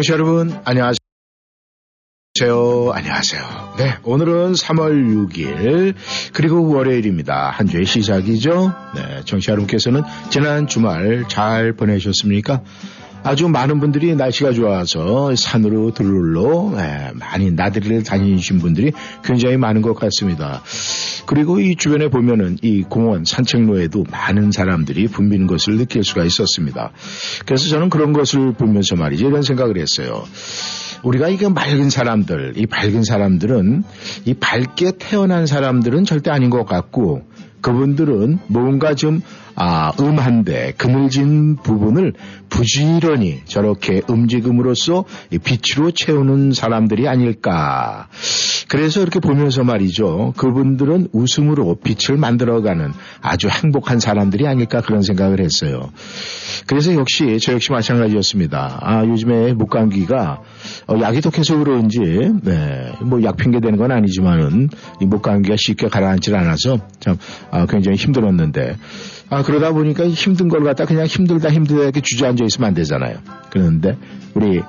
청취자 여러분, 안녕하세요. 안녕하세요. 네, 오늘은 3월 6일, 그리고 월요일입니다. 한 주의 시작이죠. 네, 청취자 여러분께서는 지난 주말 잘 보내셨습니까? 아주 많은 분들이 날씨가 좋아서 산으로 들르러 네, 많이 나들이를 다니신 분들이 굉장히 많은 것 같습니다. 그리고 이 주변에 보면은 이 공원 산책로에도 많은 사람들이 붐비는 것을 느낄 수가 있었습니다. 그래서 저는 그런 것을 보면서 말이죠 이런 생각을 했어요. 우리가 이게 맑은 사람들, 이 밝은 사람들은 이 밝게 태어난 사람들은 절대 아닌 것 같고 그분들은 뭔가 좀 아, 음한데 그늘진 부분을 부지런히 저렇게 움직임으로써 빛으로 채우는 사람들이 아닐까. 그래서 이렇게 보면서 말이죠. 그분들은 웃음으로 빛을 만들어가는 아주 행복한 사람들이 아닐까 그런 생각을 했어요. 그래서 역시 저 역시 마찬가지였습니다. 아, 요즘에 목감기가 어, 약이 독해서 그런지 네, 뭐약 핑계 되는 건 아니지만은 이 목감기가 쉽게 가라앉질 않아서 참 아, 굉장히 힘들었는데 아, 그러다 보니까 힘든 걸 갖다 그냥 힘들다 힘들다 이렇게 주저앉아 있으면 안 되잖아요. 그런데 우리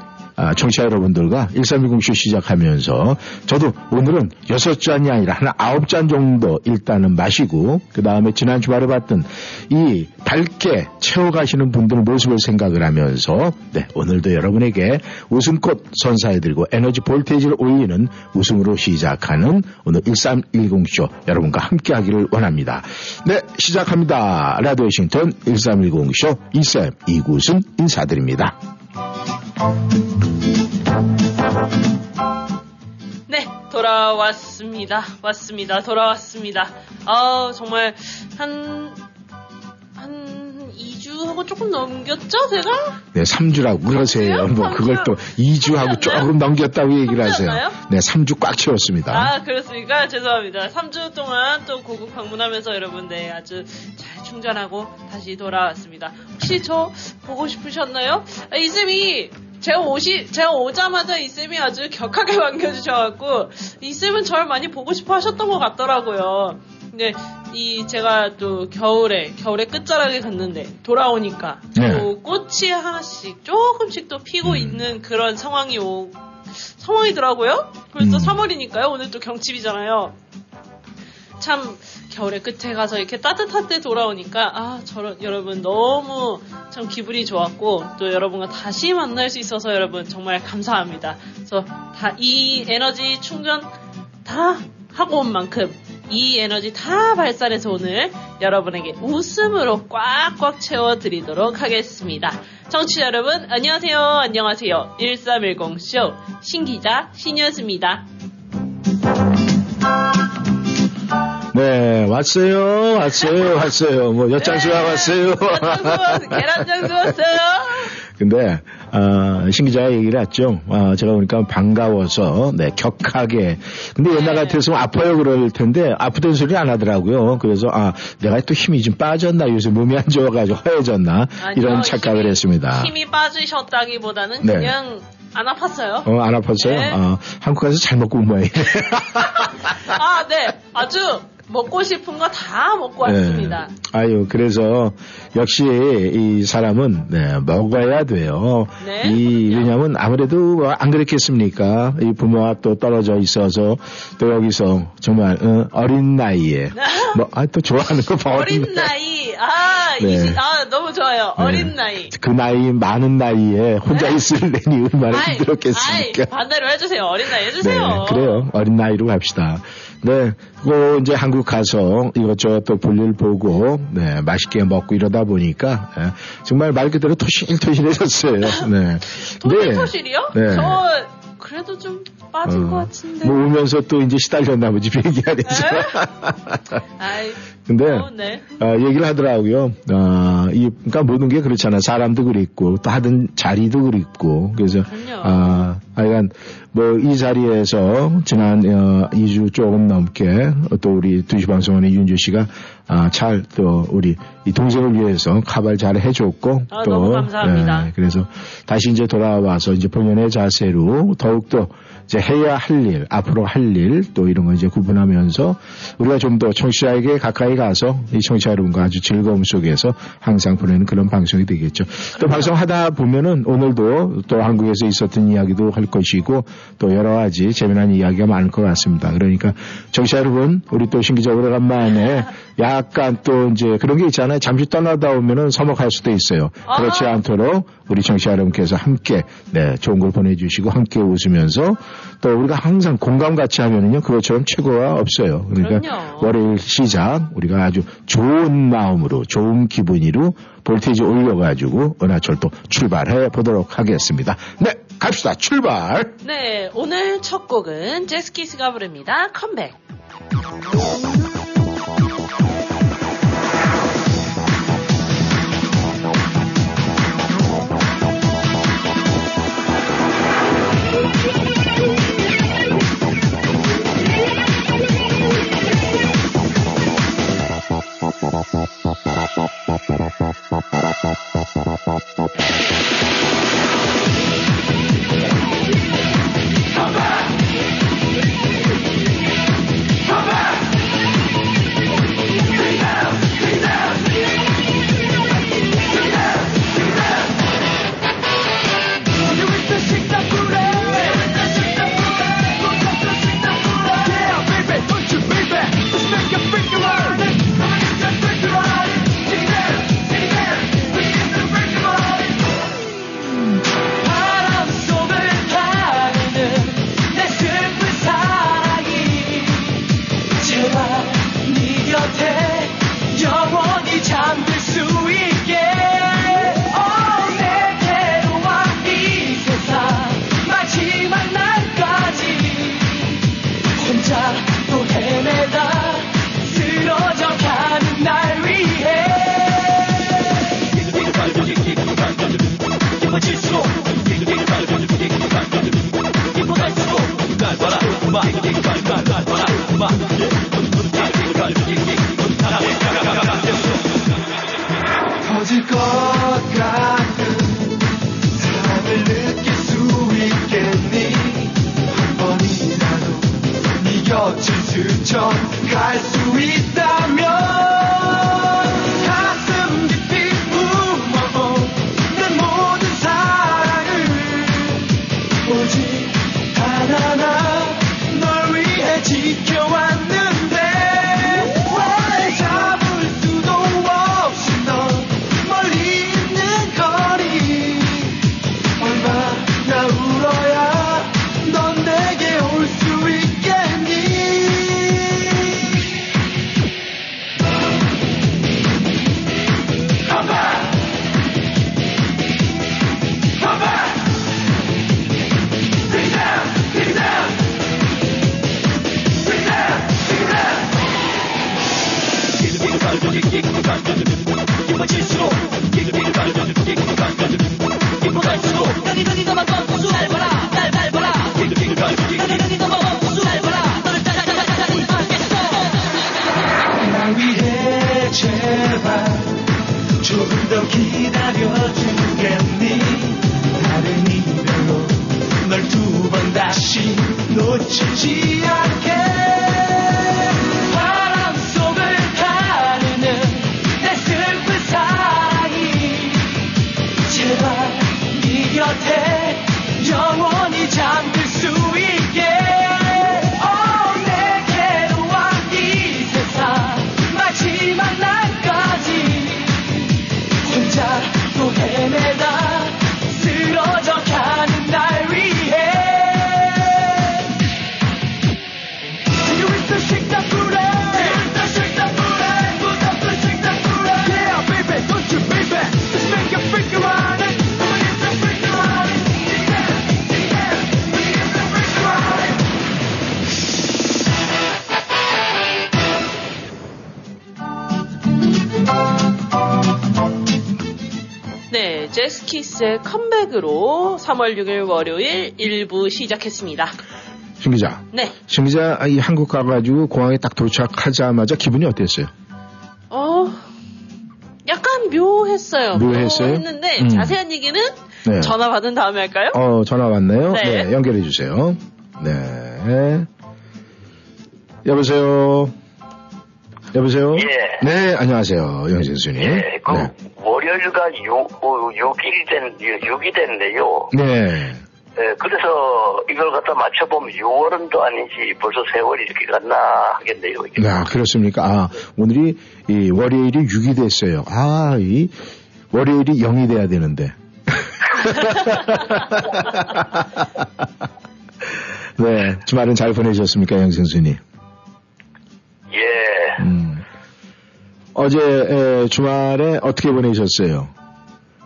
아, 청취자 여러분들과 1320쇼 시작하면서 저도 오늘은 6잔이 아니라 한 9잔 정도 일단은 마시고 그 다음에 지난 주말에 봤던 이 밝게 채워가시는 분들 모습을 생각을 하면서 네, 오늘도 여러분에게 웃음꽃 선사해드리고 에너지 볼테이지를 올리는 웃음으로 시작하는 오늘 1310쇼 여러분과 함께 하기를 원합니다. 네, 시작합니다. 라디오 싱턴 1310쇼 이쌤 이구순 인사드립니다. 네, 돌아왔습니다. 왔습니다. 돌아왔습니다. 아, 정말 한, 한 2주 하고 조금 넘겼죠, 제가? 네, 3주라고 그러세요. 뭐, 그걸 또 2주하고 조금 넘겼다고 얘기를 하세요. 네, 3주 꽉 채웠습니다. 아, 그렇습니까? 죄송합니다. 3주 동안 또 고국 방문하면서 여러분, 네, 아주 잘 충전하고 다시 돌아왔습니다. 혹시 저 보고 싶으셨나요? 아, 이쌤이 제가 오시, 제가 오자마자 이 쌤이 아주 격하게 반겨주셔갖고, 이 쌤은 저를 많이 보고 싶어 하셨던 것 같더라고요. 근데, 이, 제가 또 겨울에, 겨울에 끝자락에 갔는데, 돌아오니까, 네. 또 꽃이 하나씩 조금씩 또 피고 음. 있는 그런 상황이 오, 상황이더라고요? 그래서 음. 3월이니까요. 오늘 또 경칩이잖아요. 참, 겨울의 끝에 가서 이렇게 따뜻한 때 돌아오니까 아 저런 여러분 너무 참 기분이 좋았고 또 여러분과 다시 만날 수 있어서 여러분 정말 감사합니다. 그래서 다 이 에너지 충전 다 하고 온 만큼 이 에너지 다 발산해서 오늘 여러분에게 웃음으로 꽉꽉 채워드리도록 하겠습니다. 청취자 여러분, 안녕하세요. 안녕하세요. 1310쇼 신기자 신이었습니다. 네, 왔어요, 왔어요, 왔어요. 뭐, 엿장수가 네, 왔어요. 엿장수, 계란장수 왔어요. 근데, 어, 신기자가 얘기를 했죠. 어, 제가 보니까 반가워서, 네, 격하게. 근데 옛날 네. 같았으면 아파요 그럴 텐데, 아프던 소리 안 하더라고요. 그래서, 아, 내가 또 힘이 좀 빠졌나, 요새 몸이 안 좋아가지고 허해졌나, 아니요, 이런 착각을 힘이, 했습니다. 힘이 빠지셨다기보다는 네. 그냥 안 아팠어요. 어, 안 아팠어요? 네. 어, 한국 가서 잘 먹고 온 모양이에요. 아, 네. 아주 먹고 싶은 거 다 먹고 네. 왔습니다. 아유, 그래서 역시 이 사람은 네, 먹어야 돼요. 네, 이 왜냐하면 아무래도 뭐안 그렇겠습니까? 이 부모와 또 떨어져 있어서 또 여기서 정말 어, 린 나이에 뭐 아 또 좋아하는 거 봐. 어린 나이. 아, 네. 이시, 아, 너무 좋아요. 네. 어린 나이. 그 나이 많은 나이에 혼자 네? 있으려니 얼마나 아이, 힘들었겠습니까? 아이, 반대로 해주세요. 어린 나이 네, 해주세요. 그래요. 어린 나이로 갑시다. 네, 그 이제 한국 가서 이것저것 또 볼일 보고, 네, 맛있게 먹고 이러다 보니까, 네, 정말 말 그대로 토실토실해졌어요. 네. 토실 토실이요? 네. 저 그래도 좀 빠진 어, 것 같은데. 뭐 오면서 또 이제 시달렸나 보지, 비행기 안에서. 아이, 근데, 어, 네. 어, 얘기를 하더라고요. 어, 이, 그러니까 모든 게 그렇잖아. 사람도 그립고, 또 하던 자리도 그립고. 그래서, 그럼요. 아, 하여간, 뭐, 이 자리에서 지난, 어, 2주 조금 넘게, 또 우리 2시 방송원의 윤주 씨가, 아, 잘, 또, 우리, 이 동생을 위해서 카발 잘 해줬고, 아, 또. 예, 그래서 다시 이제 돌아와서 이제 본연의 자세로 더욱 더 이제 해야 할 일, 앞으로 할 일, 또 이런 거 이제 구분하면서 우리가 좀 더 청취자에게 가까이 가서 이 청취자 여러분과 아주 즐거움 속에서 항상 보내는 그런 방송이 되겠죠. 또 방송하다 보면은 오늘도 또 한국에서 있었던 이야기도 할 것이고 또 여러 가지 재미난 이야기가 많을 것 같습니다. 그러니까 청취자 여러분, 우리 또 신기적 오래간만에 약간 또 이제 그런 게 있잖아요. 잠시 떠나다 오면은 서먹할 수도 있어요. 그렇지 아. 않도록 우리 청취자 여러분께서 함께 네, 좋은 걸 보내주시고 함께 웃으면서 또 우리가 항상 공감 같이 하면은요 그것처럼 최고가 없어요. 그러니까 그럼요. 월요일 시작 우리가 아주 좋은 마음으로 좋은 기분으로 볼테이지 올려가지고 은하철도 출발해 보도록 하겠습니다. 네, 갑시다. 출발. 네, 오늘 첫 곡은 제스키스가 부릅니다. 컴백. 제스키스의 컴백으로 3월 6일 월요일 1부 시작했습니다. 신 기자. 네, 신 기자, 이 한국 가가지고 공항에 딱 도착하자마자 기분이 어땠어요? 어, 약간 묘했어요. 묘했어요? 묘했는데 음. 자세한 얘기는 네. 전화 받은 다음에 할까요? 어, 전화 왔나요? 네. 연결해 주세요. 네. 여보세요? 여보세요? 예. 네, 안녕하세요. 영진 수님. 예, 그 네. 월요일가 6, 어, 6일 된, 6이 됐네요. 네. 예, 그래서 이걸 갖다 맞춰보면 6월은 또 아니지 벌써 세월이 이렇게 갔나 하겠네요. 이게. 아, 그렇습니까? 아, 오늘이 이 월요일이 6이 됐어요. 아, 이 월요일이 0이 돼야 되는데. 네, 주말은 잘 보내셨습니까, 영생수님? 예, 음. 어제 에, 주말에 어떻게 보내셨어요?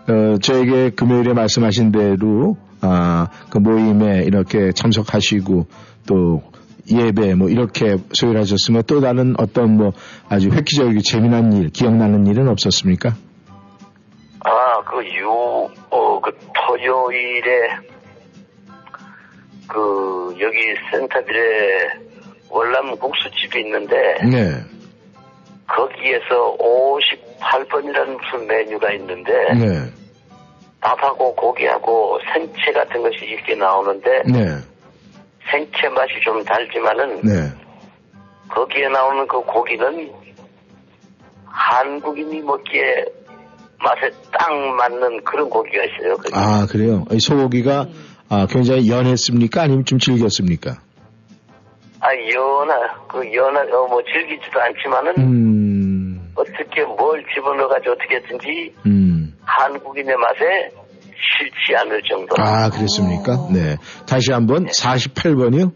어, 저에게 금요일에 말씀하신 대로 아, 그 모임에 이렇게 참석하시고 또 예배 뭐 이렇게 소요를 하셨으면 또 다른 어떤 뭐 아주 획기적이고 재미난 일, 기억나는 일은 없었습니까? 아, 그 6, 어, 그 토요일에 그 여기 센터빌에 월남 국수집이 있는데 네. 거기에서 58번이라는 무슨 메뉴가 있는데 네. 밥하고 고기하고 생채 같은 것이 이렇게 나오는데 네. 생채 맛이 좀 달지만은 네. 거기에 나오는 그 고기는 한국인이 먹기에 맛에 딱 맞는 그런 고기가 있어요. 거기. 아, 그래요. 이 소고기가 아, 굉장히 연했습니까? 아니면 좀 질겼습니까? 아, 연하, 그 연하, 어, 뭐 즐기지도 않지만은 음. 어떻게 뭘 집어넣어가지고 어떻게 했든지 음. 한국인의 맛에 싫지 않을 정도. 아, 그랬습니까? 네. 다시 한번 48번이요?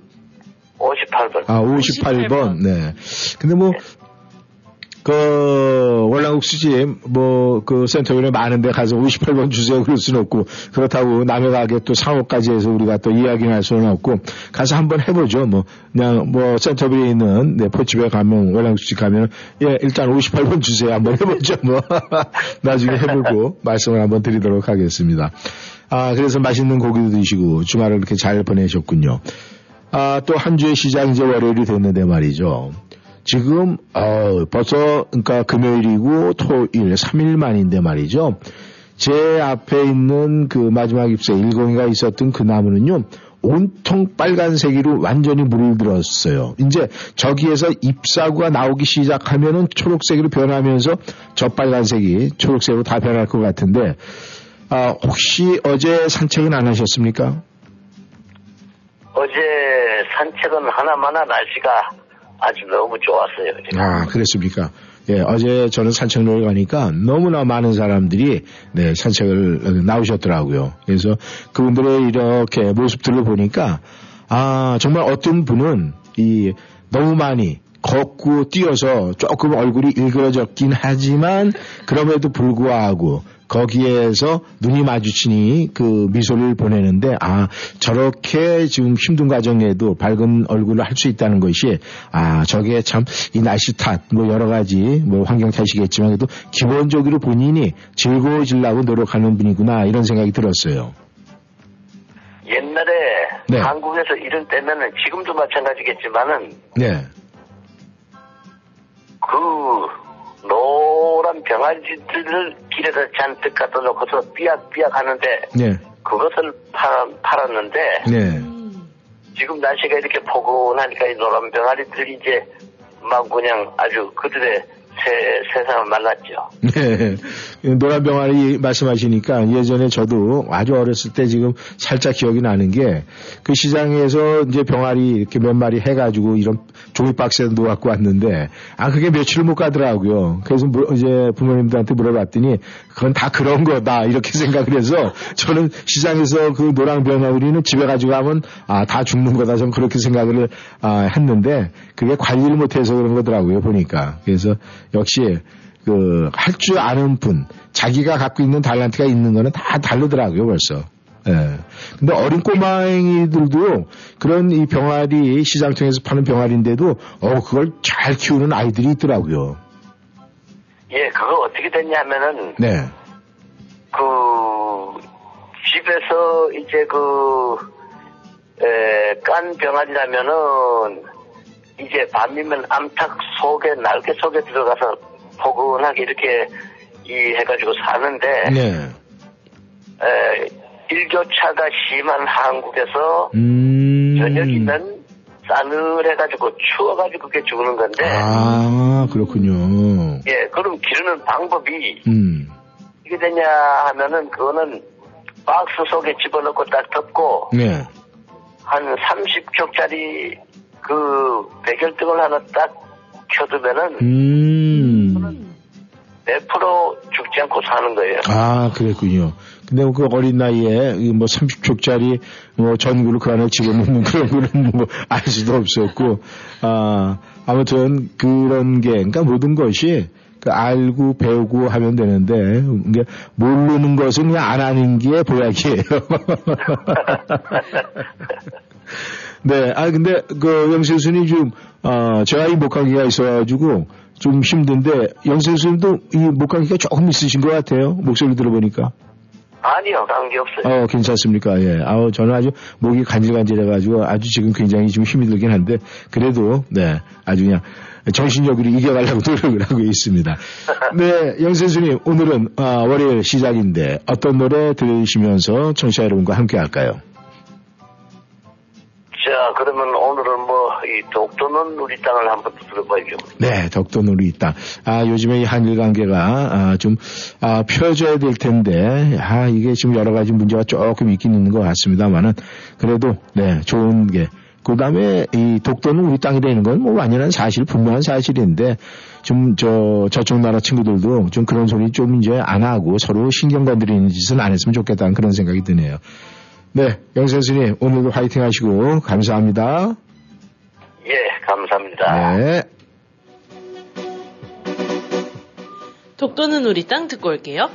58번. 아, 58번. 네. 근데 뭐, 그, 월남국 수집, 뭐, 그 센터변에 많은데 가서 58번 주세요. 그럴 수는 없고, 그렇다고 남의 가게 또 상호까지 해서 우리가 또 이야기를 할 수는 없고, 가서 한번 해보죠. 뭐, 그냥 뭐, 센터변에 있는, 네, 포집에 가면, 월남국 수집 가면, 예, 일단 58번 주세요. 한번 해보죠. 뭐, 나중에 해보고, 말씀을 한번 드리도록 하겠습니다. 아, 그래서 맛있는 고기도 드시고, 주말을 이렇게 잘 보내셨군요. 아, 또 한 주의 시작 이제 월요일이 됐는데 말이죠. 지금 어, 벌써 그러니까 금요일이고 토일 3일 만인데 말이죠. 제 앞에 있는 그 마지막 잎새 일공이가 있었던 그 나무는요. 온통 빨간색으로 완전히 물을 들었어요. 이제 저기에서 잎사구가 나오기 시작하면은 초록색으로 변하면서 저 빨간색이 초록색으로 다 변할 것 같은데 아, 혹시 어제 산책은 안 하셨습니까? 어제 산책은 하나마나 날씨가 아주 너무 좋았어요. 지금. 아, 그랬습니까? 예, 어제 저는 산책로에 가니까 너무나 많은 사람들이 네, 산책을 나오셨더라고요. 그래서 그분들의 이렇게 모습들을 보니까 아, 정말 어떤 분은 이 너무 많이 걷고 뛰어서 조금 얼굴이 일그러졌긴 하지만 그럼에도 불구하고 거기에서 눈이 마주치니 그 미소를 보내는데 아 저렇게 지금 힘든 과정에도 밝은 얼굴을 할 수 있다는 것이 아 저게 참 이 날씨 탓 뭐 여러 가지 뭐 환경 탓이겠지만 그래도 기본적으로 본인이 즐거워지려고 노력하는 분이구나 이런 생각이 들었어요. 옛날에 네. 한국에서 이런 때면은 지금도 마찬가지겠지만은 네. 그 노란 병아리들을 길에다 잔뜩 갖다 놓고서 삐약삐약 하는데 네. 그것을 팔, 팔았는데 네. 지금 날씨가 이렇게 포근하니까 이 노란 병아리들이 이제 막 그냥 아주 그들의 새, 세상을 만났죠. 네. 노란 병아리 말씀하시니까 예전에 저도 아주 어렸을 때 지금 살짝 기억이 나는 게 그 시장에서 이제 병아리 이렇게 몇 마리 해가지고 이런 종이 박스에 놓아갖고 왔는데 아 그게 며칠 못 가더라고요. 그래서 물- 이제 부모님들한테 물어봤더니 그건 다 그런 거다 이렇게 생각을 해서 저는 시장에서 그 노랑 병아리는 집에 가지고 가면 아 다 죽는 거다 저는 그렇게 생각을 아, 했는데 그게 관리를 못해서 그런 거더라고요 보니까 그래서 역시 그 할 줄 아는 분 자기가 갖고 있는 달란트가 있는 거는 다 다르더라고요 벌써. 예. 근데 어린 꼬마행이들도 그런 이 병아리 시장 통해서 파는 병아리인데도 어 그걸 잘 키우는 아이들이 있더라고요. 예, 그거 어떻게 됐냐면은, 네. 그, 집에서 이제 그, 에, 깐 병아리라면은, 이제 밤이면 암탉 속에, 날개 속에 들어가서 포근하게 이렇게, 이 해가지고 사는데, 네. 에, 일교차가 심한 한국에서 음. 저녁이면 싸늘해가지고 추워가지고 그게 죽는 건데, 아 그렇군요. 예, 그럼 기르는 방법이 음. 어떻게 되냐 하면은 그거는 박스 속에 집어넣고 딱 덮고 네. 한 30쪽짜리 그 백열등을 하나 딱 켜두면은 음. 100% 죽지 않고 사는 거예요. 아, 그랬군요. 근데 그 어린 나이에 이뭐 30촉짜리 뭐 전구를 그 안에 집어넣는 그런 거는 뭐 알 수도 없었고, 아, 아무튼 그런 게, 그러니까 모든 것이 그 알고 배우고 하면 되는데, 그러니까 모르는 것은 그냥 안 하는 게 보약이에요. 네, 아, 근데 그 영세순이 좀, 어, 제가 이 목감기가 있어가지고 좀 힘든데, 영세순도 이 목감기가 조금 있으신 것 같아요. 목소리 들어보니까. 아니요, 관계 없어요. 어, 괜찮습니까? 예. 아우, 저는 아주 목이 간질간질해가지고 아주 지금 굉장히 지금 힘이 들긴 한데, 그래도, 네, 아주 그냥 정신력으로 이겨가려고 노력을 하고 있습니다. 네, 영세수님, 오늘은, 아, 월요일 시작인데, 어떤 노래 들으시면서 청취자 여러분과 함께 할까요? 자, 그러면 오늘은 뭐, 이 독도는 우리 땅을 한번 들어봐야죠. 네, 덕도놀이 있다. 아, 요즘에 이 한일 관계가, 아, 좀, 아, 펴져야 될 텐데, 아, 이게 지금 여러 가지 문제가 조금 있긴 있는 것 같습니다만은, 그래도, 네, 좋은 게, 그 다음에 이 독도는 우리 땅이 되는 건 뭐 완연한 사실, 분명한 사실인데, 좀, 저, 저쪽 나라 친구들도 좀 그런 소리 좀 이제 안 하고 서로 신경 건드리는 짓은 안 했으면 좋겠다는 그런 생각이 드네요. 네, 영선수님, 오늘도 화이팅 하시고, 감사합니다. 예, 감사합니다. 네. 독도는 우리 땅 듣고 올게요.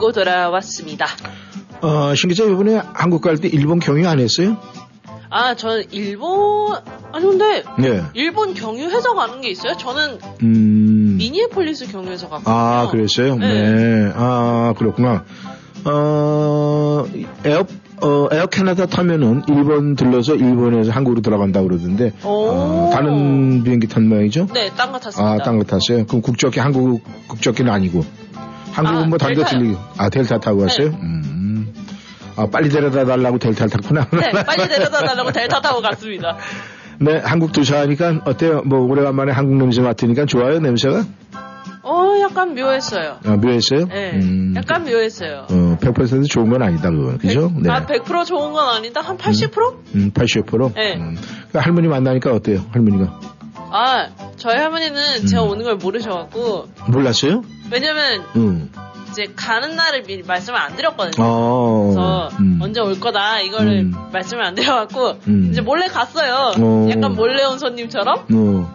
땅 듣고 돌아왔습니다. 어, 신 기자 이번에 한국 갈 때 일본 경유 안 했어요? 아, 저는 일본 아니 근데 네. 일본 경유해서 가는 게 있어요? 저는 음. 미니애폴리스 경유해서 갔거든요. 아, 그랬어요? 네. 네. 아, 그렇구나. 어, 에어, 어, 에어 캐나다 타면은 일본 들러서 일본에서 한국으로 들어간다고 그러던데. 오. 어, 다른 비행기 탄 모양이죠? 네, 딴 거 탔습니다. 아, 딴 거 탔어요? 그럼 국적기 한국 국적기는 아니고. 한국은 아, 뭐 델타요. 들리고. 아, 델타 타고 왔어요? 네. 음. 아, 빨리 데려다 달라고 델타를 탔구나. 네, 빨리 데려다 달라고 델타 타고 갔습니다. 네, 한국 도착하니까 어때요? 뭐 오래간만에 한국 냄새 맡으니까 좋아요, 냄새가? 어, 약간 묘했어요. 아, 묘했어요? 네, 음, 약간 묘했어요. 어, 100% 좋은 건 아니다, 그건. 그죠? 네. 아, 100% 좋은 건 아니다. 한 80%? 음, 80%? 네. 음. 그 할머니 만나니까 어때요, 할머니가? 아, 저희 할머니는 제가 음. 오는 걸 모르셔갖고, 몰랐어요? 왜냐면 응. 이제 가는 날을 미리 말씀을 안 드렸거든요. 어. 그래서 음. 언제 올 거다 이거를 음. 말씀을 안 드려갖고 음. 이제 몰래 갔어요. 어. 약간 몰래 온 손님처럼. 어.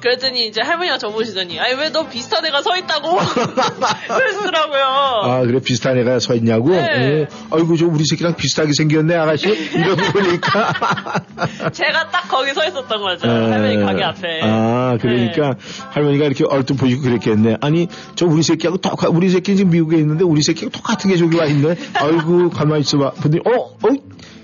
그랬더니 이제 할머니가 저 보시더니 아니 왜 너 비슷한 애가 서 있다고 그러시더라고요. 아, 그래, 비슷한 애가 서 있냐고? 네. 어, 아이고, 저 우리 새끼랑 비슷하게 생겼네, 아가씨? 이러고 보니까. 제가 딱 거기 서 있었던 거죠. 에. 할머니 가게 앞에. 네. 아, 그러니까 할머니가 이렇게 얼뜻 보시고 그랬겠네. 아니, 저 우리 새끼하고 똑같, 우리 새끼 지금 미국에 있는데 우리 새끼가 똑같은 게 저기 와 있네. 아이고, 가만히 있어봐. 근데, 어, 어?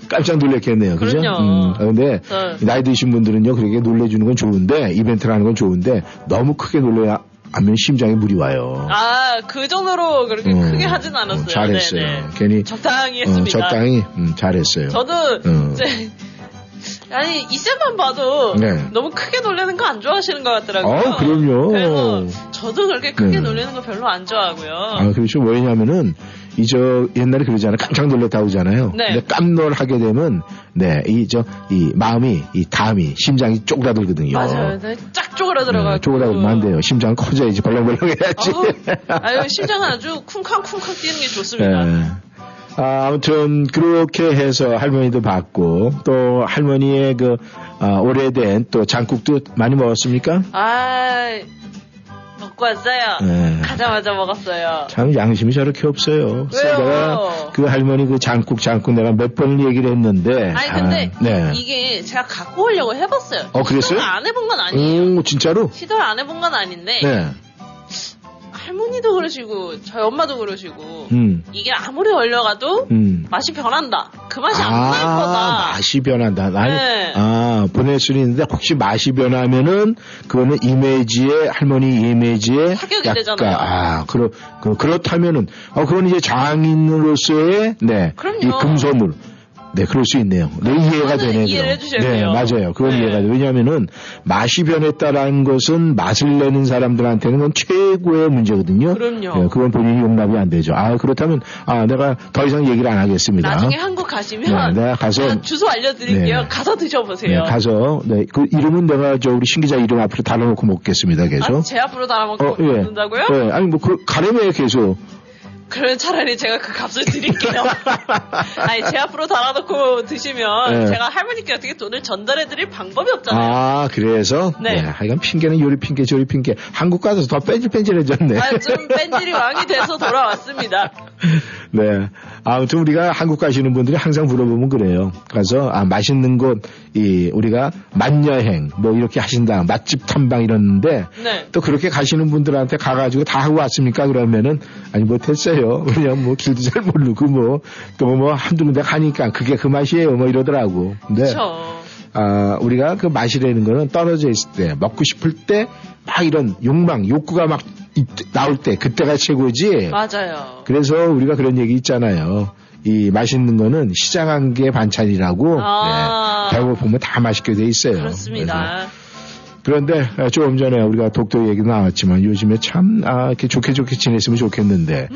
깜짝 놀랐겠네요. 그죠? 음, 아, 근데 네. 나이 드신 분들은요, 그렇게 놀래주는 건 좋은데, 이벤트라는 건 좋은데, 너무 크게 놀래야 하면 심장에 물이 와요. 아, 그 정도로 그렇게 어, 크게 하진 않았어요. 어, 잘했어요. 네네. 괜히 적당히 어, 했습니다. 적당히 음, 잘했어요. 저도 어. 이제 아니 이쌤만 봐도 네. 너무 크게 놀라는 거 안 좋아하시는 것 같더라고요. 어, 그럼요. 그래서 저도 그렇게 크게 네. 놀라는 거 별로 안 좋아하고요. 아, 그렇죠. 왜냐면은, 이, 저, 옛날에 그러잖아요. 깜짝 놀랐다고 하잖아요. 네. 근데 깜놀하게 되면, 네, 이, 저, 이 마음이, 이 담이, 심장이 쪼그라들거든요. 맞아요. 네, 쫙 쪼그라들어가고. 네, 쪼그라들면 안 돼요. 심장 커져야지, 벌렁벌렁 해야지. 어우, 아유, 심장은 아주 쿵쾅쿵쾅 뛰는 게 좋습니다. 네. 아, 아무튼 그렇게 해서 할머니도 봤고 또 할머니의 그 아, 오래된 또 장국도 많이 먹었습니까? 아, 먹고 왔어요. 네. 가자마자 먹었어요. 참 양심이 저렇게 없어요. 왜요? 내가 그 할머니 그 장국 장국 내가 몇 번을 얘기를 했는데 아니 근데 아, 네. 이게 제가 갖고 오려고 해봤어요. 어, 그랬어요? 시도를 안 해본 건 아니에요. 오 진짜로? 시도를 안 해본 건 아닌데 네. 할머니도 그러시고 저희 엄마도 그러시고 음. 이게 아무리 얼려가도 음. 맛이 변한다. 그 맛이 안날 거다. 맛이 변한다. 난, 네. 아, 보낼 수는 있는데, 혹시 맛이 변하면은, 그거는 이미지에, 할머니 이미지에. 타격이 약간, 되잖아요. 아, 그렇, 그, 그렇다면은, 어, 그건 이제 장인으로서의, 네. 이 금소물. 네, 그럴 수 있네요. 네, 이해가 그거는 되네. 이해를. 해주셔야 네. 맞아요. 그건 네. 이해가 돼요. 왜냐하면은, 맛이 변했다라는 것은 맛을 내는 사람들한테는 건 최고의 문제거든요. 그럼요. 네, 그건 본인이 용납이 안 되죠. 아, 그렇다면, 아, 내가 더 이상 얘기를 안 하겠습니다. 나중에 한국 가시면 네, 내가 가서- 주소 알려드릴게요. 네. 가서 드셔보세요. 네, 가서, 네, 그 이름은 내가 저 우리 신기자 이름 앞으로 달아놓고 먹겠습니다, 계속. 아, 제 앞으로 달아먹고 어, 예. 먹는다고요? 네, 아니, 뭐, 그, 가려면 계속. 그러면 차라리 제가 그 값을 드릴게요. 아니, 제 앞으로 달아놓고 드시면 네. 제가 할머니께 어떻게 돈을 전달해드릴 방법이 없잖아요. 아, 그래서? 네. 하여간 핑계는 요리 핑계, 저리 핑계. 한국 가서 더 뺀질뺀질해졌네. 아, 좀 뺀질이 왕이 돼서 돌아왔습니다. 네. 아무튼 우리가 한국 가시는 분들이 항상 물어보면 그래요. 가서, 아, 맛있는 곳, 이, 우리가 만여행, 뭐 이렇게 하신다. 맛집 탐방 이러는데, 네. 또 그렇게 가시는 분들한테 가가지고 다 하고 왔습니까? 그러면은, 아니, 못했어요. 왜냐면 뭐 길도 잘 모르고 뭐, 또뭐 한두 군데 가니까 그게 그 맛이에요. 뭐 이러더라고. 근데, 그렇죠. 아, 우리가 그 맛이라는 거는 떨어져 있을 때, 먹고 싶을 때, 막 이런 욕망, 욕구가 막 있- 나올 때, 그때가 최고지. 맞아요. 그래서 우리가 그런 얘기 있잖아요. 이 맛있는 거는 시장한 게 반찬이라고. 아. 네, 배고프면 다 맛있게 돼 있어요. 그렇습니다. 그런데 아, 조금 전에 우리가 독도 얘기 나왔지만 요즘에 참 아, 이렇게 좋게 좋게 지냈으면 좋겠는데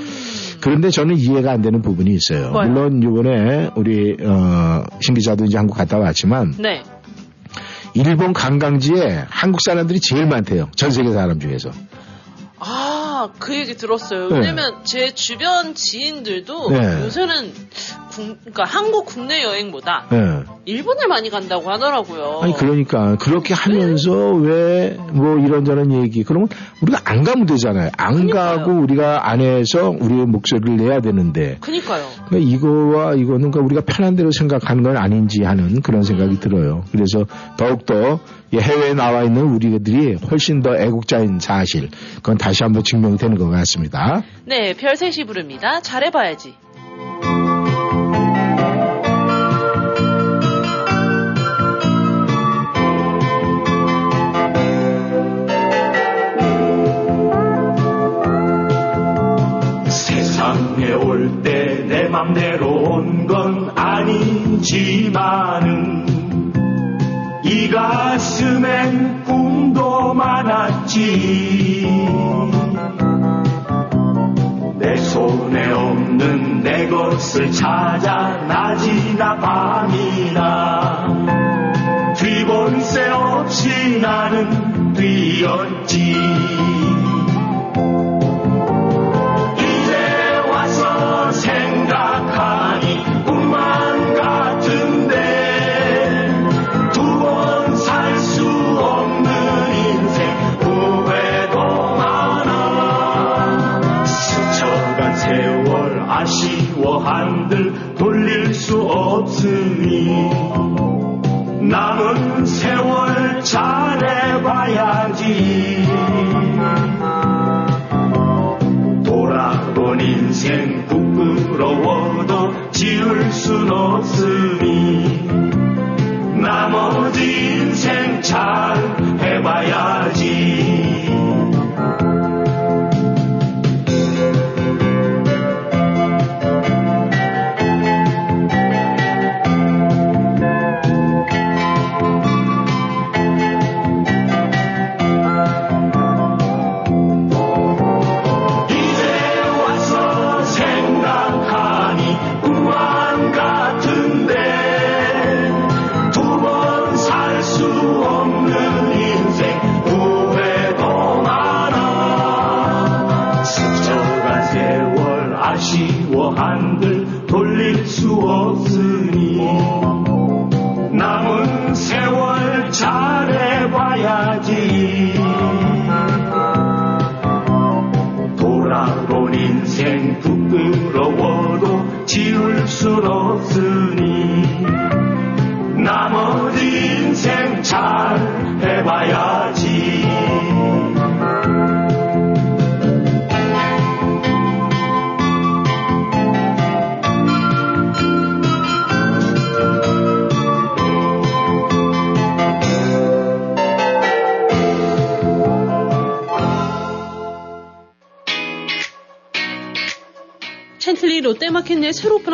그런데 저는 이해가 안 되는 부분이 있어요. 음. 뭐요? 물론 이번에 우리 어, 신 기자도 이제 한국 갔다 왔지만 네. 일본 관광지에 한국 사람들이 제일 많대요. 전 세계 사람 중에서. 아, 그 얘기 들었어요. 네. 왜냐면 제 주변 지인들도 네. 요새는 국, 그러니까 한국 국내 여행보다 예. 일본을 많이 간다고 하더라고요. 아니 그러니까 그렇게 하면서 왜 뭐 이런저런 얘기 그러면 우리가 안 가면 되잖아요. 안 그러니까요. 가고 우리가 안에서 우리의 목소리를 내야 되는데 그니까요. 그러니까 이거와 이거는 그러니까 우리가 편한 대로 생각하는 건 아닌지 하는 그런 생각이 음. 들어요. 그래서 더욱더 이 해외에 나와 있는 우리들이 훨씬 더 애국자인 사실 그건 다시 한번 증명이 되는 것 같습니다. 네, 별셋이 부릅니다. 잘해봐야지. 맘대로 온 건 아니지만은 이 가슴엔 꿈도 많았지. 내 손에 없는 내 것을 찾아 낮이나 밤이나 뒤본새 없이 나는 뛰었지 워 한들 돌릴 수 없으니 남은 세월 잘해봐야지. 돌아본 인생 부끄러워도 지울 순 없으니 나머지 인생 잘 해봐야지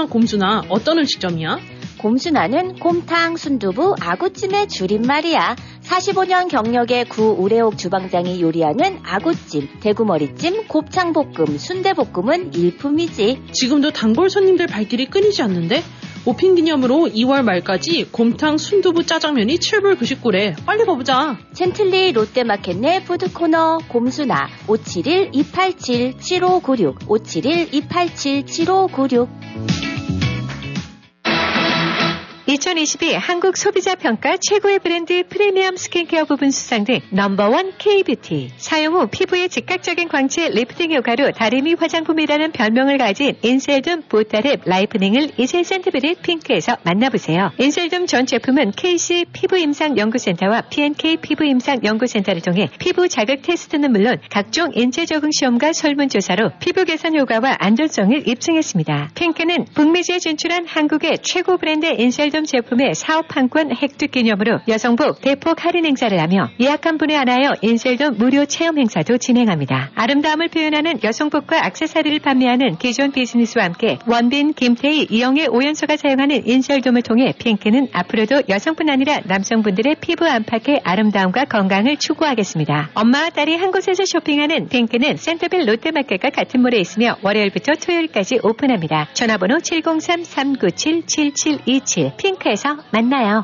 곰수나 어떤 음식점이야? 곰순아는 곰탕, 순두부, 아구찜의 줄임말이야. 45년 경력의 구 우레옥 주방장이 요리하는 아구찜, 대구머리찜, 곱창볶음, 순대볶음은 일품이지. 지금도 단골 손님들 발길이 끊이지 않는데 오픈 기념으로 2월 말까지 곰탕 순두부 짜장면이 7불 99래. 빨리 가보자. 챈틀리 롯데마켓 내 푸드코너 곰순아 571-287-7596 571-287-7596 2022 한국 소비자 평가 최고의 브랜드 프리미엄 스킨케어 부분 수상 등 넘버원 K뷰티. 사용 후 피부에 즉각적인 광채 리프팅 효과로 다리미 화장품이라는 별명을 가진 인셀덤 보타랩 라이프닝을 이제 센터빌 핑크에서 만나보세요. 인셀덤 전 제품은 KC 피부임상연구센터와 PNK 피부임상연구센터를 통해 피부 자극 테스트는 물론 각종 인체 적응 시험과 설문조사로 피부 개선 효과와 안전성을 입증했습니다. 핑크는 북미주에 진출한 한국의 최고 브랜드 인셀덤 제품의 사업 판권 획득 기념으로 여성복 대폭 할인 행사를 하며 예약한 분에 한하여 인셀덤 무료 체험 행사도 진행합니다. 아름다움을 표현하는 여성복과 액세서리를 판매하는 기존 비즈니스와 함께 원빈, 김태희, 이영애, 오연서가 사용하는 인셀덤을 통해 핑크는 앞으로도 여성뿐 아니라 남성분들의 피부 안팎의 아름다움과 건강을 추구하겠습니다. 엄마와 딸이 한 곳에서 쇼핑하는 핑크는 센터빌 롯데마켓과 같은 몰에 있으며 월요일부터 토요일까지 오픈합니다. 전화번호 703-397-7727 핑크 에서 만나요.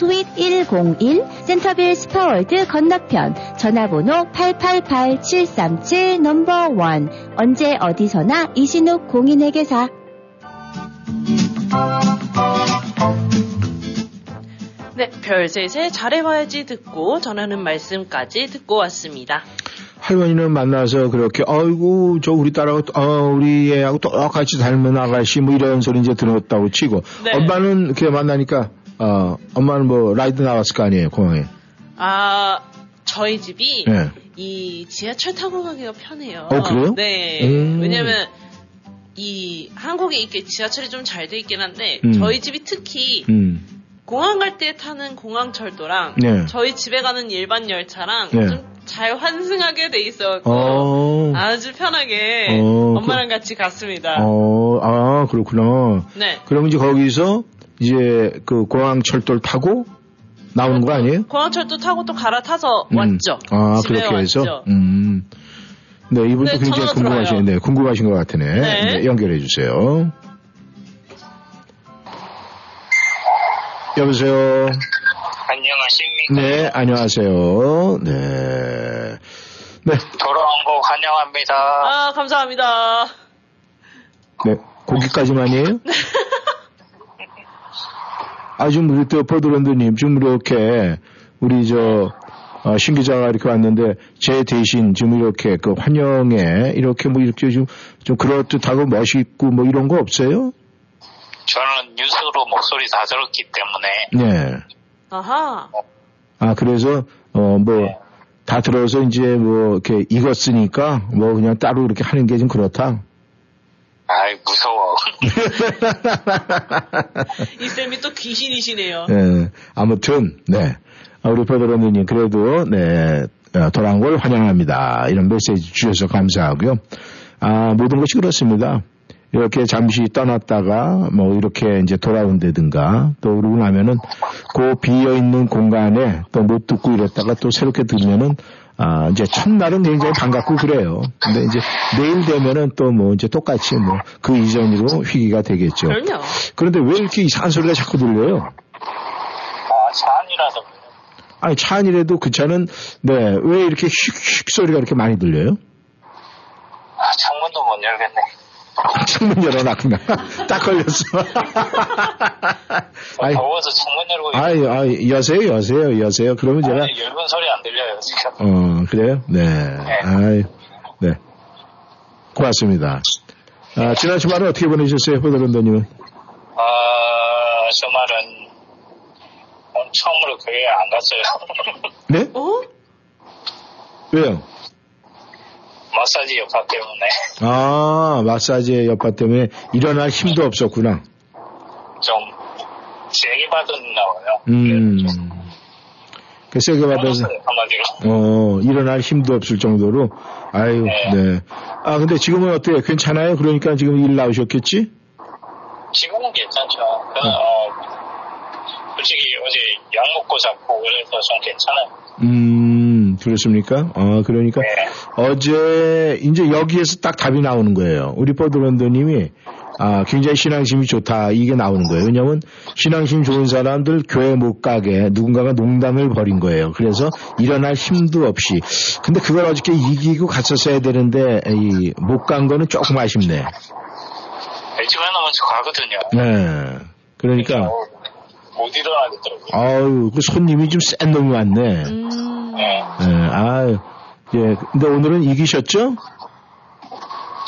Suite 101 센터빌 스파월드 건너편 전화번호 888-737 넘버 1 언제 어디서나 이신욱 공인회계사 네, 별셋의 잘해봐야지 듣고 전하는 말씀까지 듣고 왔습니다. 할머니는 만나서 그렇게 아이고 저 우리 딸하고 어, 우리 애하고 똑같이 닮은 아가씨 뭐 이런 소리 이제 들었다고 치고 네. 엄마는 이렇게 만나니까 어 엄마는 뭐 라이드 나왔을 거 아니에요 공항에 아, 저희 집이 네. 이 지하철 타고 가기가 편해요. 어, 그래요? 네. 음. 왜냐면 이 한국에 이렇게 지하철이 좀 잘 돼 있긴 한데 음. 저희 집이 특히 음. 공항 갈 때 타는 공항 철도랑 네. 저희 집에 가는 일반 열차랑 네. 좀잘 환승하게 돼 있어서 어. 아주 편하게 어, 엄마랑 같이 갔습니다. 어, 아, 그렇구나. 네. 그럼 이제 거기서 이제 그 공항 철도를 타고 나오는 거 아니에요? 공항철도 타고 또 갈아타서 음. 왔죠. 아, 집에 그렇게 해서? 왔죠. 음. 네, 이분도 네, 굉장히 궁금하신. 네, 궁금하신 것 같으네. 네. 네, 연결해 주세요. 여보세요? 안녕하십니까. 네, 안녕하세요. 네. 네, 돌아온 거 환영합니다. 아, 감사합니다. 네. 거기까지만이에요? 아, 좀, 우리 또, 버드런드님, 좀 이렇게, 우리 저, 어, 신 기자가 이렇게 왔는데, 제 대신 좀 이렇게, 그, 환영에, 이렇게 뭐, 이렇게 좀, 좀 그럴듯하고 멋있고 뭐 이런 거 없어요? 저는 뉴스로 목소리 다 들었기 때문에 네. 아하. 아, 그래서, 어, 뭐, 다 들어서 이제 뭐, 이렇게 익었으니까, 뭐, 그냥 따로 이렇게 하는 게 좀 그렇다. 아이 무서워. 이 쌤이 또 귀신이시네요. 예, 아무튼, 네. 아, 우리 버드런드님, 그래도, 네, 어, 돌아온 걸 환영합니다. 이런 메시지 주셔서 감사하고요. 아, 모든 것이 그렇습니다. 이렇게 잠시 떠났다가, 뭐, 이렇게 이제 돌아온다든가, 또 그러고 나면은, 그 비어 있는 공간에 또 못 듣고 이랬다가 또 새롭게 들으면은, 아, 이제 첫날은 굉장히 반갑고 그래요. 근데 이제 내일 되면은 또 뭐 이제 똑같이 뭐 그 이전으로 휘기가 되겠죠. 그럼요. 그런데 왜 이렇게 이상한 소리가 자꾸 들려요? 아, 그래요. 아니 차 안이라도 그 차는 네 왜 이렇게 휙휙 소리가 이렇게 많이 들려요? 아, 창문도 못 열겠네. 창문 열어놨구나. 딱 걸렸어. 아이, 더워서 창문 열고 아이, 아이, 여세요, 여세요, 여세요. 그러면 제가 아니, 얇은 소리 안 들려요 지금. 어 그래요? 네. 아이, 네. 고맙습니다. 아, 지난 주말은 어떻게 보내셨어요, 호더런더님은? 아, 주말은 처음으로 교회 안 갔어요. 네? 어? 왜요? 마사지 여파 때문에 아, 마사지의 여파 때문에 일어날 힘도 없었구나. 좀 세게 받은 나와요. 음. 그 세게 받아서. 어, 일어날 힘도 없을 정도로, 아유, 네. 아, 근데 지금은 어때요? 괜찮아요? 그러니까 지금 일 나오셨겠지? 지금은 괜찮죠. 저는 어, 솔직히 어제 약 먹고 잡고 그래서 좀 괜찮아요. 음, 그렇습니까? 어, 그러니까 네. 어제 이제 여기에서 딱 답이 나오는 거예요. 우리 버드런더님이 아, 굉장히 신앙심이 좋다. 이게 나오는 거예요. 왜냐면 신앙심 좋은 사람들 교회 못 가게 누군가가 농담을 벌인 거예요. 그래서 일어날 힘도 없이. 근데 그걸 어저께 이기고 갔었어야 되는데 못 간 거는 조금 아쉽네. 일찍 일어나면 가거든요. 네. 그러니까 어, 못 일어나겠더라고요. 아유, 그 손님이 좀 센 놈이 왔네. 음. 네. 네, 아유. 예. 근데 오늘은 이기셨죠?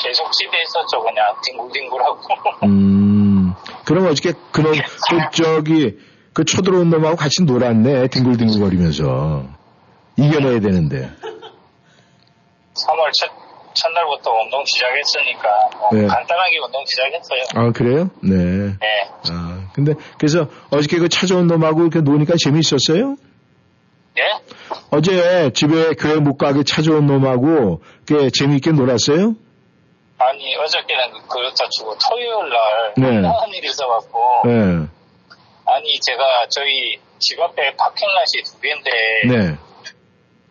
계속 집에 있었죠. 그냥 뒹굴뒹굴하고. 음, 그럼 어저께 그놈, 그, 저기, 그 쳐들어온 놈하고 같이 놀았네. 뒹굴뒹굴거리면서. 이겨내야 되는데. 3월 첫, 첫날부터 운동 시작했으니까 뭐 네. 간단하게 운동 시작했어요. 아, 그래요? 네. 네. 아, 근데, 그래서 어저께 그 찾아온 놈하고 이렇게 노니까 재미있었어요? 예? 어제 집에 교회 못 가게 찾아온 놈하고 꽤 재미있게 놀았어요? 아니 어저께는 그렇다 치고 토요일 날 네. 이상한 일이 있어갖고 네. 아니 제가 저희 집 앞에 파킹랏이 두 개인데 네.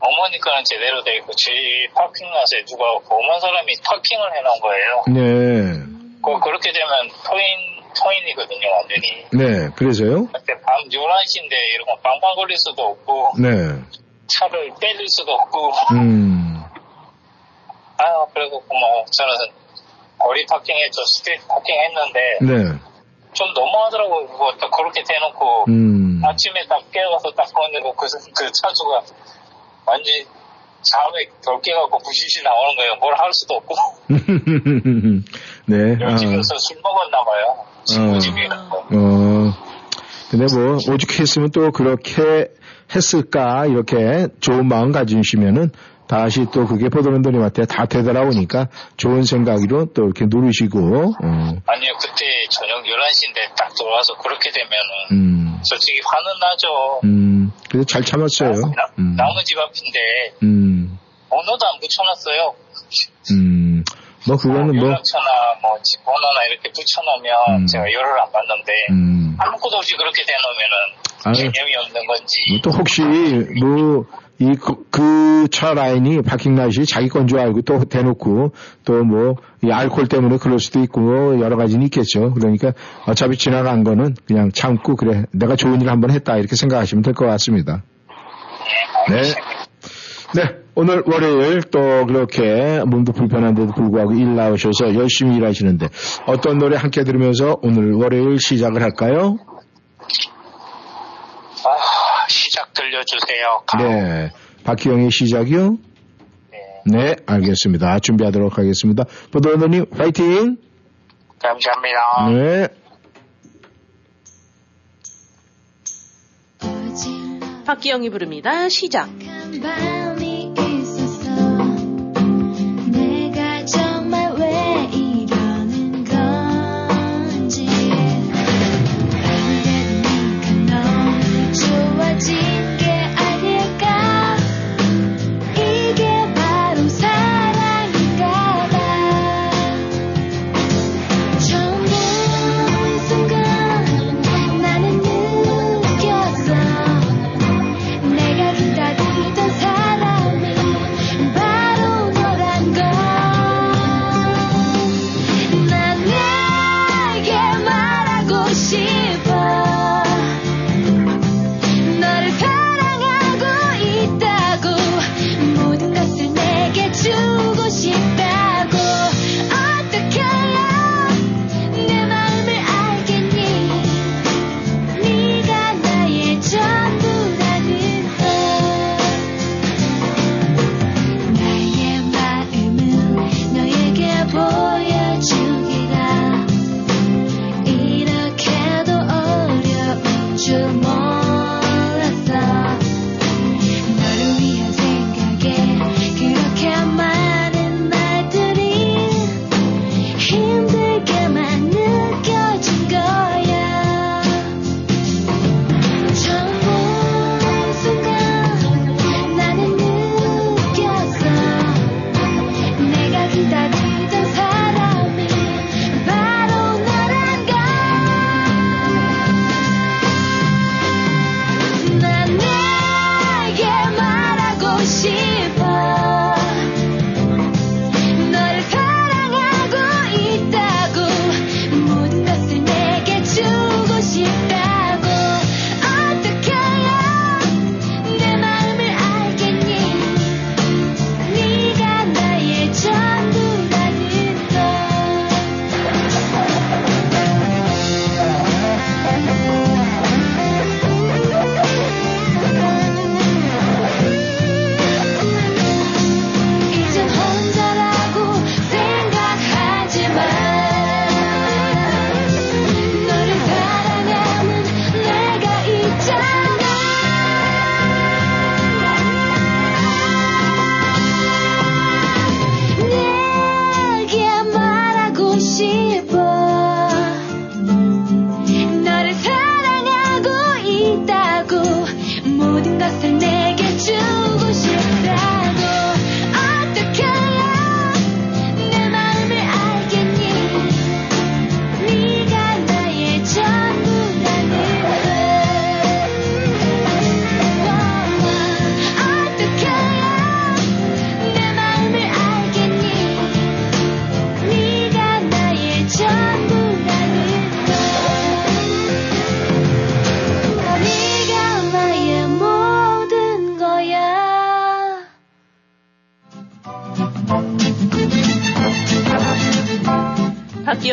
어머니 거는 제대로 돼 있고 제 파킹랏에 누가 오만 사람이 파킹을 해놓은 거예요. 네. 그 그렇게 되면 토인 토인이거든요 완전히. 네. 그래서요? 그때 밤 11시인데 이런 거 빵빵 걸릴 수도 없고 네. 차를 빼릴 수도 없고 음. 아 그래서 뭐 저는 거리 파킹했죠 street parking 했는데 네. 좀 너무하더라고요 그거 딱 그렇게 대놓고 음. 아침에 딱 깨어서 딱 보는데도 그, 그 차주가 완전히 잠에 덜 깨갖고 부시시 나오는 거예요. 뭘 할 수도 없고. 네. 아. 집에서 술 먹었나 봐요. 친구 집이라서. 어, 근데 뭐, 오죽했으면 또 그렇게 했을까, 이렇게 좋은 마음 가지시면은 다시 또 그게 포도런더님한테 다 되돌아오니까 좋은 생각으로 또 이렇게 누르시고, 어, 아니요 그때 저녁 11시인데 딱 들어와서 그렇게 되면은 음, 솔직히 화는 나죠. 음, 그래도 잘 참았어요. 나, 음, 나무 집 앞인데. 음, 번호도 안 붙여놨어요. 음, 뭐 그거는 뭐, 연락처나 뭐 집 번호나 이렇게 붙여놓으면 음. 제가 열을 안 받는데 음, 아무것도 없이 그렇게 대놓으면은 아유. 개념이 없는 건지. 또 혹시 뭐 이그차 라인이 파킹랏이 자기 건 줄 알고 또 대놓고 또 뭐 이 알코올 때문에 그럴 수도 있고 뭐 여러 가지는 있겠죠. 그러니까 어차피 지나간 거는 그냥 참고 그래 내가 좋은 일 한번 했다 이렇게 생각하시면 될 것 같습니다. 예, 네. 네. 오늘 월요일 또 그렇게 몸도 불편한데도 불구하고 일 나오셔서 열심히 일하시는데 어떤 노래 함께 들으면서 오늘 월요일 시작을 할까요? 아, 시작 들려주세요. 가. 네. 박기영의 시작이요? 네. 네, 알겠습니다. 준비하도록 하겠습니다. 보도원님 파이팅! 감사합니다. 네. 박기영이 부릅니다. 시작.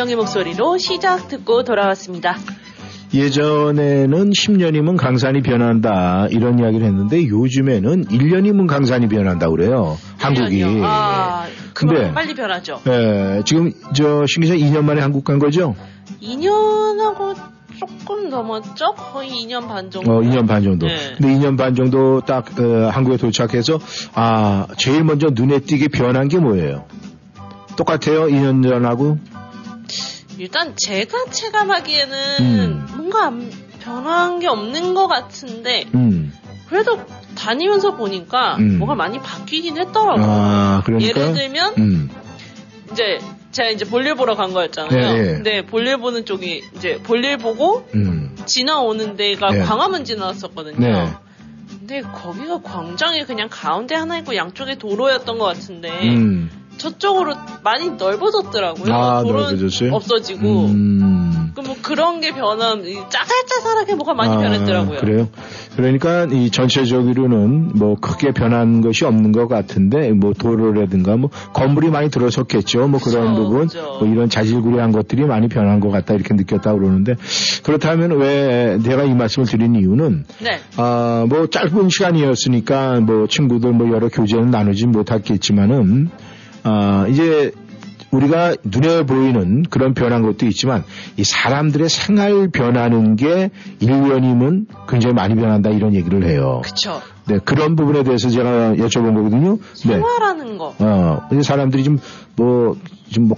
박기영의 목소리로 시작 듣고 돌아왔습니다. 예전에는 10년이면 강산이 변한다 이런 이야기를 했는데 요즘에는 1년이면 강산이 변한다 그래요. 한국이. 1년이요. 아, 근데- 빨리 변하죠. 예, 지금 저 신 기자 2년 만에 한국 간 거죠? 2년하고 조금 넘었죠? 거의 2년 반 정도. 어, 2년 반 정도. 네. 근데 2년 반 정도 딱 어, 한국에 도착해서 아 제일 먼저 눈에 띄게 변한 게 뭐예요? 똑같아요 2년 전하고 일단 제가 체감하기에는 음. 뭔가 안- 변한 게 없는 것 같은데 음. 그래도 다니면서 보니까 음. 뭐가 많이 바뀌긴 했더라고요. 아 예를 들면 음. 이제 제가 이제 볼일 보러 간 거였잖아요. 네, 네. 근데 볼일 보는 쪽이 이제 볼일 보고 음. 지나오는 데가 네. 광화문 지나왔었거든요. 네. 근데 거기가 광장이 그냥 가운데 하나 있고 양쪽에 도로였던 것 같은데 음. 저쪽으로 많이 넓어졌더라고요. 아, 넓어졌어요? 없어지고. 음. 그뭐 그런 게 변함, 이 짜잘짜잘하게 뭐가 많이 변했더라고요. 아, 그래요? 그러니까 이 전체적으로는 뭐 크게 변한 것이 없는 것 같은데 뭐 도로라든가 뭐 건물이 많이 들어섰겠죠. 뭐 그런 그렇죠, 부분 그렇죠. 뭐 이런 자질구레한 것들이 많이 변한 것 같다 이렇게 느꼈다 그러는데 그렇다면 왜 내가 이 말씀을 드린 이유는 네. 아, 뭐 짧은 시간이었으니까 뭐 친구들 뭐 여러 교제는 나누지 못했겠지만은 아, 이제 우리가 눈에 보이는 그런 변한 것도 있지만 이 사람들의 생활 변하는 게 1년이면 굉장히 많이 변한다 이런 얘기를 해요. 그쵸. 네, 그런 부분에 대해서 제가 여쭤본 거거든요. 네. 생활하는 거. 어, 사람들이 좀, 뭐, 좀 뭐,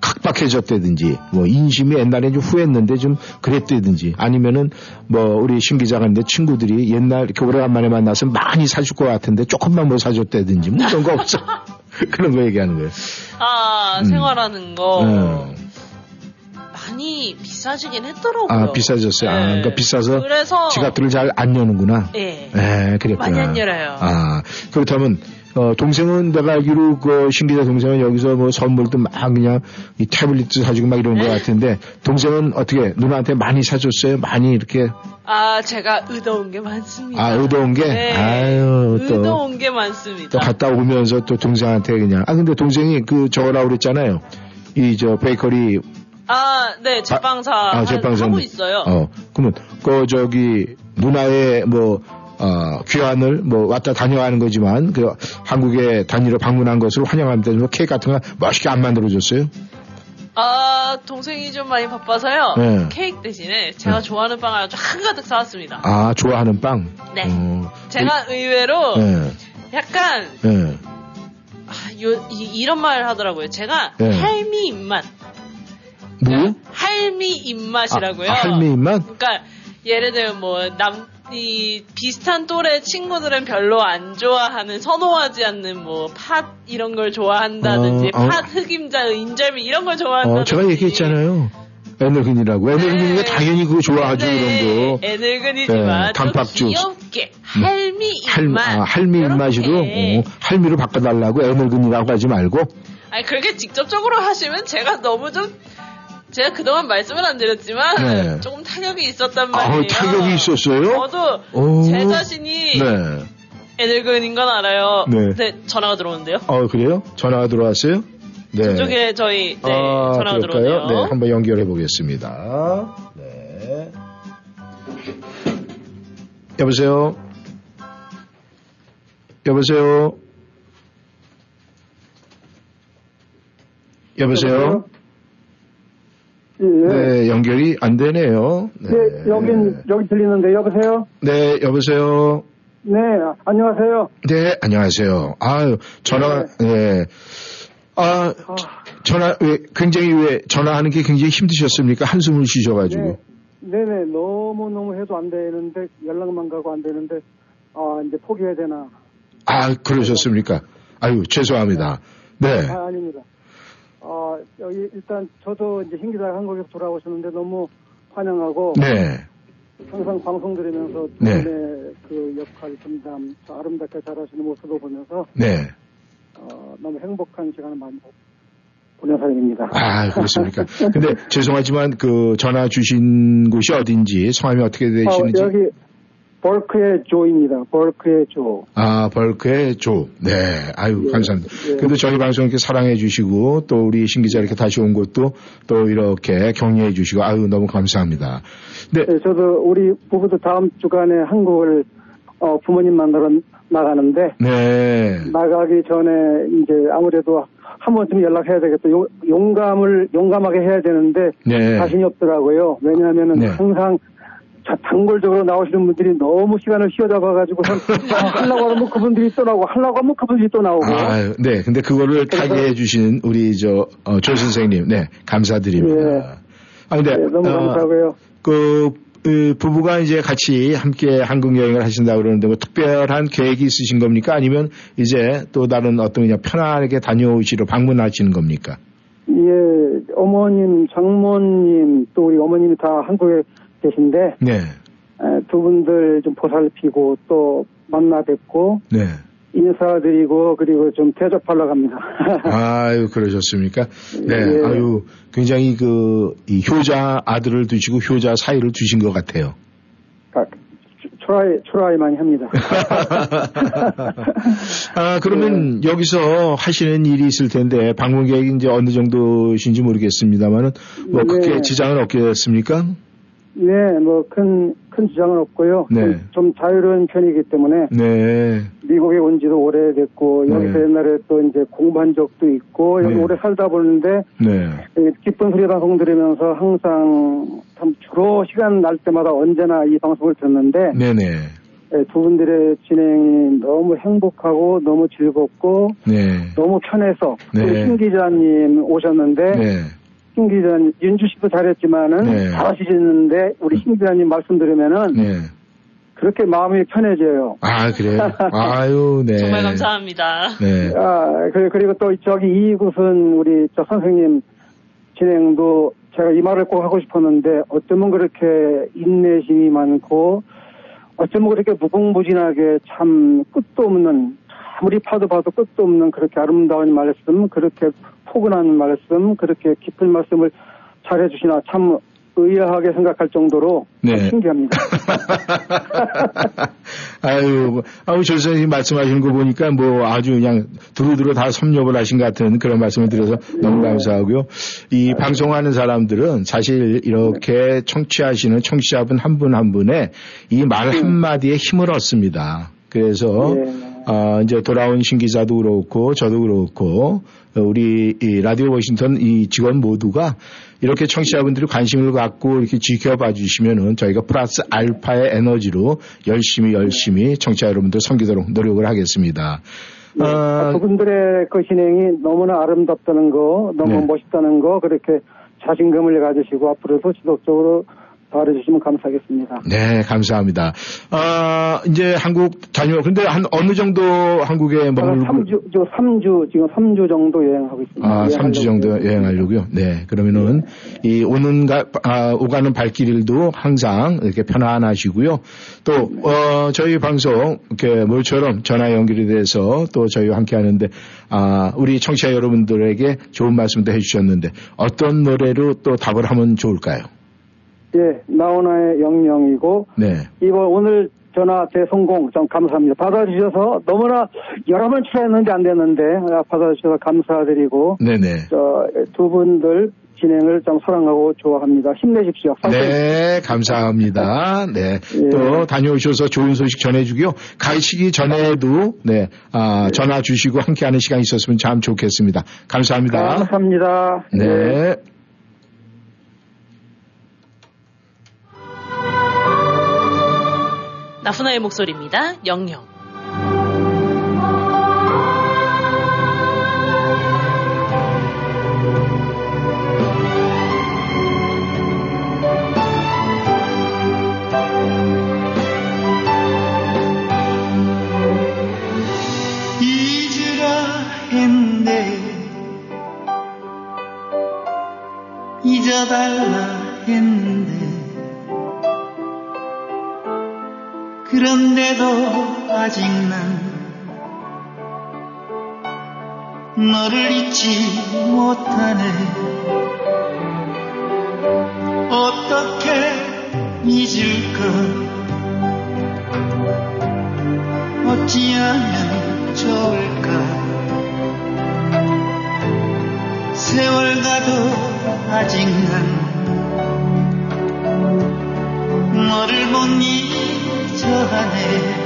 각박해졌다든지, 뭐, 인심이 옛날에 좀 후했는데 좀 그랬다든지, 아니면은, 뭐, 우리 신 기자가 있는데 친구들이 옛날 이렇게 오래간만에 만나서 많이 사줄 것 같은데 조금만 못 사줬다든지, 뭐 그런 거 없어. 그런 거 얘기하는 거예요. 아, 음. 생활하는 거. 음. 많이 비싸지긴 했더라고요. 아, 비싸졌어요. 아, 네. 그러니까 비싸서 그래서 지갑들을 잘 안 여는구나. 예. 예, 그랬구나. 많이 안 열어요. 아, 그렇다면, 어, 동생은 내가 알기로 그 신기자 동생은 여기서 뭐 선물도 막 그냥 이 태블릿도 사주고 막 이런 거 네. 같은데 동생은 어떻게 누나한테 많이 사줬어요? 많이 이렇게 아, 제가 의도온 게 많습니다. 아, 의도온 게? 네. 아유, 또. 의도온 게 많습니다. 또 갔다 오면서 또 동생한테 그냥 아 근데 동생이 그 저거라고 그랬잖아요. 이 저 베이커리 아, 네, 제빵사 아, 제빵사 하고 있어요. 어, 그러면 그 저기 누나의 뭐 어, 귀환을 뭐 왔다 다녀가는 거지만 그 한국에 다니러 방문한 것을 환영합니다. 뭐 케이크 같은 거 멋있게 안 만들어줬어요? 아, 동생이 좀 많이 바빠서요. 네. 케이크 대신에 제가 네. 좋아하는 빵을 아주 한가득 사왔습니다. 아 좋아하는 빵. 네. 어, 제가 의외로 예, 약간 예. 아, 요, 이, 런 말을 하더라고요. 제가 네. 할미 입맛. 뭐? 할미 입맛이라고요. 아, 아, 할미 입맛? 그러니까 예를 들면 뭐 남 이 비슷한 또래 친구들은 별로 안 좋아하는 선호하지 않는 뭐 팥 이런 걸 좋아한다든지 어, 어. 팥 흑임자 인절미 이런 걸 좋아한다든지 어, 제가 얘기했잖아요. 에너근이라고. 에너근이가 네. 당연히 그거 좋아하죠, 네, 이런 거. 애늙은이지만 네, 좀 단팥죽. 귀엽게 할미 할, 입맛 아, 할미 입맛으로 이렇게. 어, 할미로 바꿔달라고 에너근이라고 하지 말고 아니 그렇게 직접적으로 하시면 제가 너무 좀 제가 그동안 말씀을 안 드렸지만 네. 조금 타격이 있었단 말이에요. 아, 타격이 있었어요? 저도 오. 제 자신이 네. 애늙은인 건 알아요. 네. 네, 전화가 들어오는데요. 어, 그래요? 전화가 들어왔어요? 네. 저쪽에 저희 네, 아, 전화가 그럴까요? 들어오네요. 네, 한번 연결해 보겠습니다. 네. 여보세요? 여보세요? 여보세요? 예, 네, 연결이 안 되네요. 네. 예, 여긴, 여기 들리는데, 여보세요? 네, 여보세요? 네, 안녕하세요. 네, 안녕하세요. 아유, 전화가, 네. 아, 전화, 왜, 굉장히 왜, 전화하는 게 굉장히 힘드셨습니까? 한숨을 쉬셔가지고. 네, 네네, 너무너무 해도 안 되는데, 연락만 가고 안 되는데, 아, 이제 포기해야 되나. 아, 그러셨습니까? 아유, 죄송합니다. 네. 아, 아닙니다. 아, 여기, 일단, 저도 이제 hin기자 한국에서 돌아오셨는데, 너무 환영하고, 네. 항상 방송 들으면서, 네. 네. 그 역할 분담, 저 아름답게 잘하시는 모습을 보면서, 네. 어, 너무 행복한 시간을 많이 보낸 사람입니다. 아, 그렇습니까? 근데 죄송하지만 그 전화 주신 곳이 어딘지, 성함이 어떻게 어, 되시는지. 여기 벌크의 조입니다. 벌크의 조. 아, 벌크의 조. 네. 아유, 예, 감사합니다. 예. 그래도 저희 방송 이렇게 사랑해 주시고, 또 우리 신 기자 이렇게 다시 온 것도 또 이렇게 격려해 주시고, 아유, 너무 감사합니다. 네. 예, 저도 우리 부부도 다음 주간에 한국을 어, 부모님 만나러 나가는데 네. 나가기 전에 이제 아무래도 한 번쯤 연락해야 되겠다. 용, 용감을 용감하게 해야 되는데 네. 자신이 없더라고요. 왜냐하면은 네. 항상 자, 단골적으로 나오시는 분들이 너무 시간을 휘어잡아가지고 아, 하려고 하면 그분들이 또 나오고 하려고 하면 그분들이 또 나오고 아, 네. 근데 그거를 타게 해주신 우리 저, 어, 조 선생님. 네. 감사드립니다. 예. 아, 근데. 네, 너무 어, 감사하고요. 그, 그 부부가 이제 같이 함께 한국 여행을 하신다고 그러는데 뭐 특별한 계획이 있으신 겁니까? 아니면 이제 또 다른 어떤 그냥 편안하게 다녀오시러 방문하시는 겁니까? 예, 어머님, 장모님 또 우리 어머님이 다 한국에 계신데 네. 에, 두 분들 좀 보살피고 또 만나 뵙고 네. 인사드리고 그리고 좀 대접하려고 합니다. 아유, 그러셨습니까? 네. 예. 아유, 굉장히 그, 이 효자 아들을 두시고 효자 사이를 두신 것 같아요. 아, 초라이, 초라이 많이 합니다. 아, 그러면 여기서 하시는 일이 있을 텐데, 방문 계획이 이제 어느 정도신지 모르겠습니다만은, 뭐, 네. 크게 지장은 없겠습니까? 네, 뭐 큰큰 지장은 없고요. 네. 좀 자유로운 편이기 때문에 네. 미국에 온 지도 오래됐고 네. 여기서 옛날에 또 이제 공부한 적도 있고 여기 네. 오래 살다 보는데 네. 이 기쁜 소리 방송 들으면서 항상 참 주로 시간 날 때마다 언제나 이 방송을 듣는데 네네. 예, 두 분들의 진행이 너무 행복하고 너무 즐겁고 네. 너무 편해서 네. 우리 신 기자님 오셨는데 네. 신 기자님 윤주 씨도 잘했지만은 네. 잘하시는데 우리 신 기자님 말씀 들으면은 네. 그렇게 마음이 편해져요. 아, 그래요? 아유, 네. 정말 감사합니다. 네. 아, 그리고, 그리고 또 저기 이곳은 우리 저 선생님 진행도 제가 이 말을 꼭 하고 싶었는데 어쩌면 그렇게 인내심이 많고 어쩌면 그렇게 무궁무진하게 참 끝도 없는 아무리 파도 봐도 끝도 없는 그렇게 아름다운 말씀, 그렇게 포근한 말씀, 그렇게 깊은 말씀을 잘 해주시나 참 의아하게 생각할 정도로 참 네. 신기합니다. 아유, 아우, 조 선생님 말씀하시는 거 보니까 뭐 아주 그냥 두루두루 다 섭렵을 하신 것 같은 그런 말씀을 드려서 너무 감사하고요. 이 방송하는 사람들은 사실 이렇게 청취하시는 청취자분 한 분한 분의 이 말 한마디에 힘을 얻습니다. 그래서 아, 이제 돌아온 신 기자도 그렇고 저도 그렇고 우리 이 라디오 워싱턴 이 직원 모두가 이렇게 청취자분들이 관심을 갖고 이렇게 지켜봐 주시면은 저희가 플러스 알파의 에너지로 열심히 열심히 청취자 여러분들 섬기도록 노력을 하겠습니다. 아, 그분들의 그 진행이 너무나 아름답다는 거, 너무 네. 멋있다는 거, 그렇게 자신감을 가지시고 앞으로도 지속적으로 바라주시면 감사하겠습니다. 네, 감사합니다. 아, 이제 한국 다녀, 근데 한 어느 정도 한국에 머물고 3주, 저 3주, 지금 3주 정도 여행하고 있습니다. 아, 3주 정도 여행하려고요. 네. 그러면은 이 오는 가, 아, 오가는 발길도 항상 이렇게 편안하시고요. 또, 어, 저희 방송 이렇게 모처럼 전화 연결이 돼서 또 저희와 함께 하는데 아, 우리 청취자 여러분들에게 좋은 말씀도 해 주셨는데 어떤 노래로 또 답을 하면 좋을까요? 예, 나오나의 영영이고, 네. 이번 오늘 전화 대성공 좀 감사합니다. 받아주셔서 너무나 여러 번 출연했는데 안 됐는데, 아, 받아주셔서 감사드리고, 네네. 저, 두 분들 진행을 좀 사랑하고 좋아합니다. 힘내십시오. 네, 감사합니다. 네. 예. 또 다녀오셔서 좋은 소식 전해주고요. 가시기 전에도 네, 아, 전화 주시고 함께하는 시간 이 있었으면 참 좋겠습니다. 감사합니다. 감사합니다. 네. 나훈아의 목소리입니다. 영영. 잊으라 했네 그런데도 아직 난 너를 잊지 못하네. 어떻게 잊을까 어찌하면 좋을까? 세월 가도 아직 난 너를 못 잊 어 하네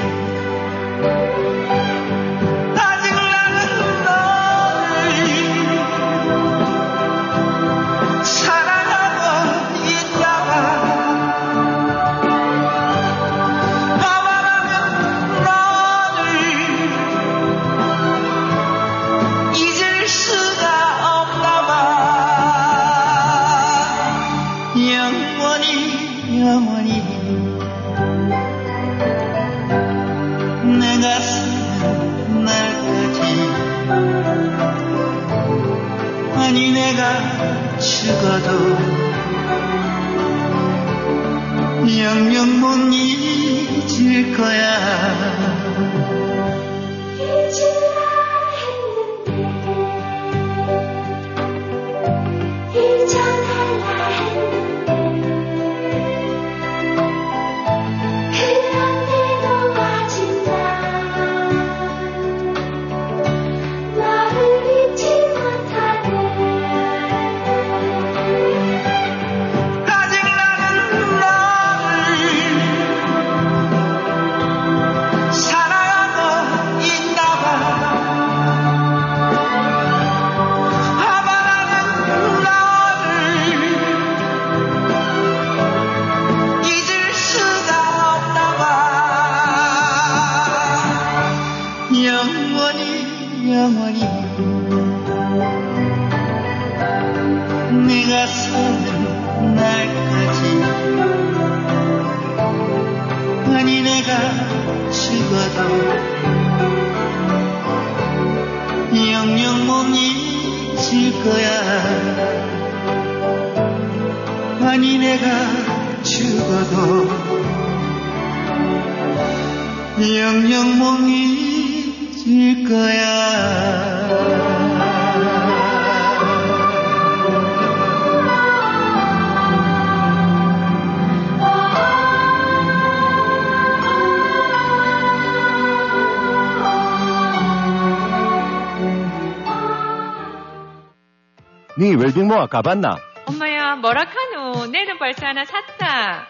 네 웰빙모아 가봤나? 엄마야, 뭐라카노. 내는 벌써 하나 샀다.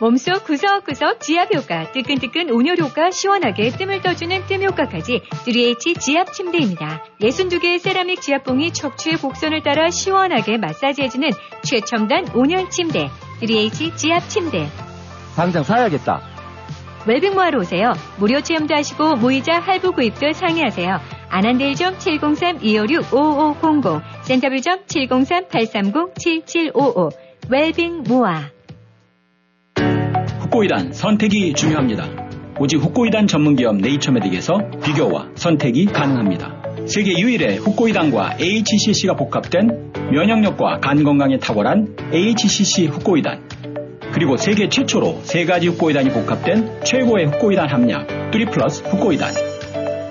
몸속 구석구석 지압 효과, 뜨끈뜨끈 온열 효과, 시원하게 뜸을 떠주는 뜸 효과까지 3H 지압 침대입니다. 62개의 세라믹 지압봉이 척추의 곡선을 따라 시원하게 마사지해주는 최첨단 온열 침대, 3H 지압 침대. 당장 사야겠다. 웰빙모아로 오세요. 무료 체험도 하시고 무이자 할부 구입도 상의하세요. 안한대일점 703-256-5500, 센터빌점 703-830-7755, 웰빙 모아. 후코이단 선택이 중요합니다. 오직 후코이단 전문기업 네이처메딕에서 비교와 선택이 가능합니다. 세계 유일의 후코이단과 HCC가 복합된 면역력과 간 건강에 탁월한 HCC 후코이단 그리고 세계 최초로 세 가지 후코이단이 복합된 최고의 후코이단 함량 3 플러스 후코이단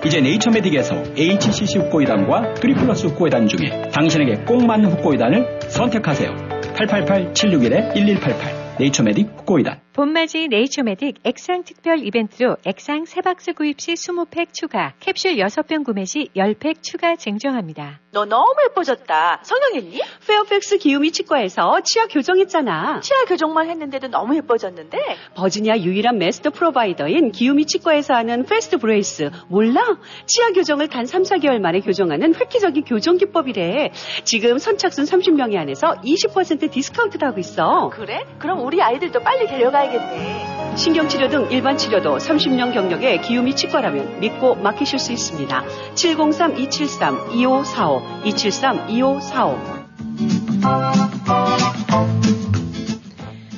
이제 네이처메딕에서 HCC 후코이단과 3 플러스 후코이단 중에 당신에게 꼭 맞는 후코이단을 선택하세요. 888-761-1188 네이처메딕 후코이단 봄맞이 네이처메딕 액상 특별 이벤트로 액상 3박스 구입 시 20팩 추가, 캡슐 6병 구매 시 10팩 추가 증정합니다. 너 너무 예뻐졌다. 성형했니? 페어팩스 기우미 치과에서 치아 교정했잖아. 치아 교정만 했는데도 너무 예뻐졌는데? 버지니아 유일한 master provider인 기우미 치과에서 하는 Fast Brace. 몰라? 치아 교정을 단 3, 4개월 만에 교정하는 획기적인 교정 기법이래. 지금 선착순 30명이 안에서 20% 디스카운트도 하고 있어. 그래? 그럼 우리 아이들도 빨리 데려가야 겠네. 신경치료 등 일반 치료도 30년 경력의 기우미 치과라면 믿고 맡기실 수 있습니다. 703-273-2545, 273-2545.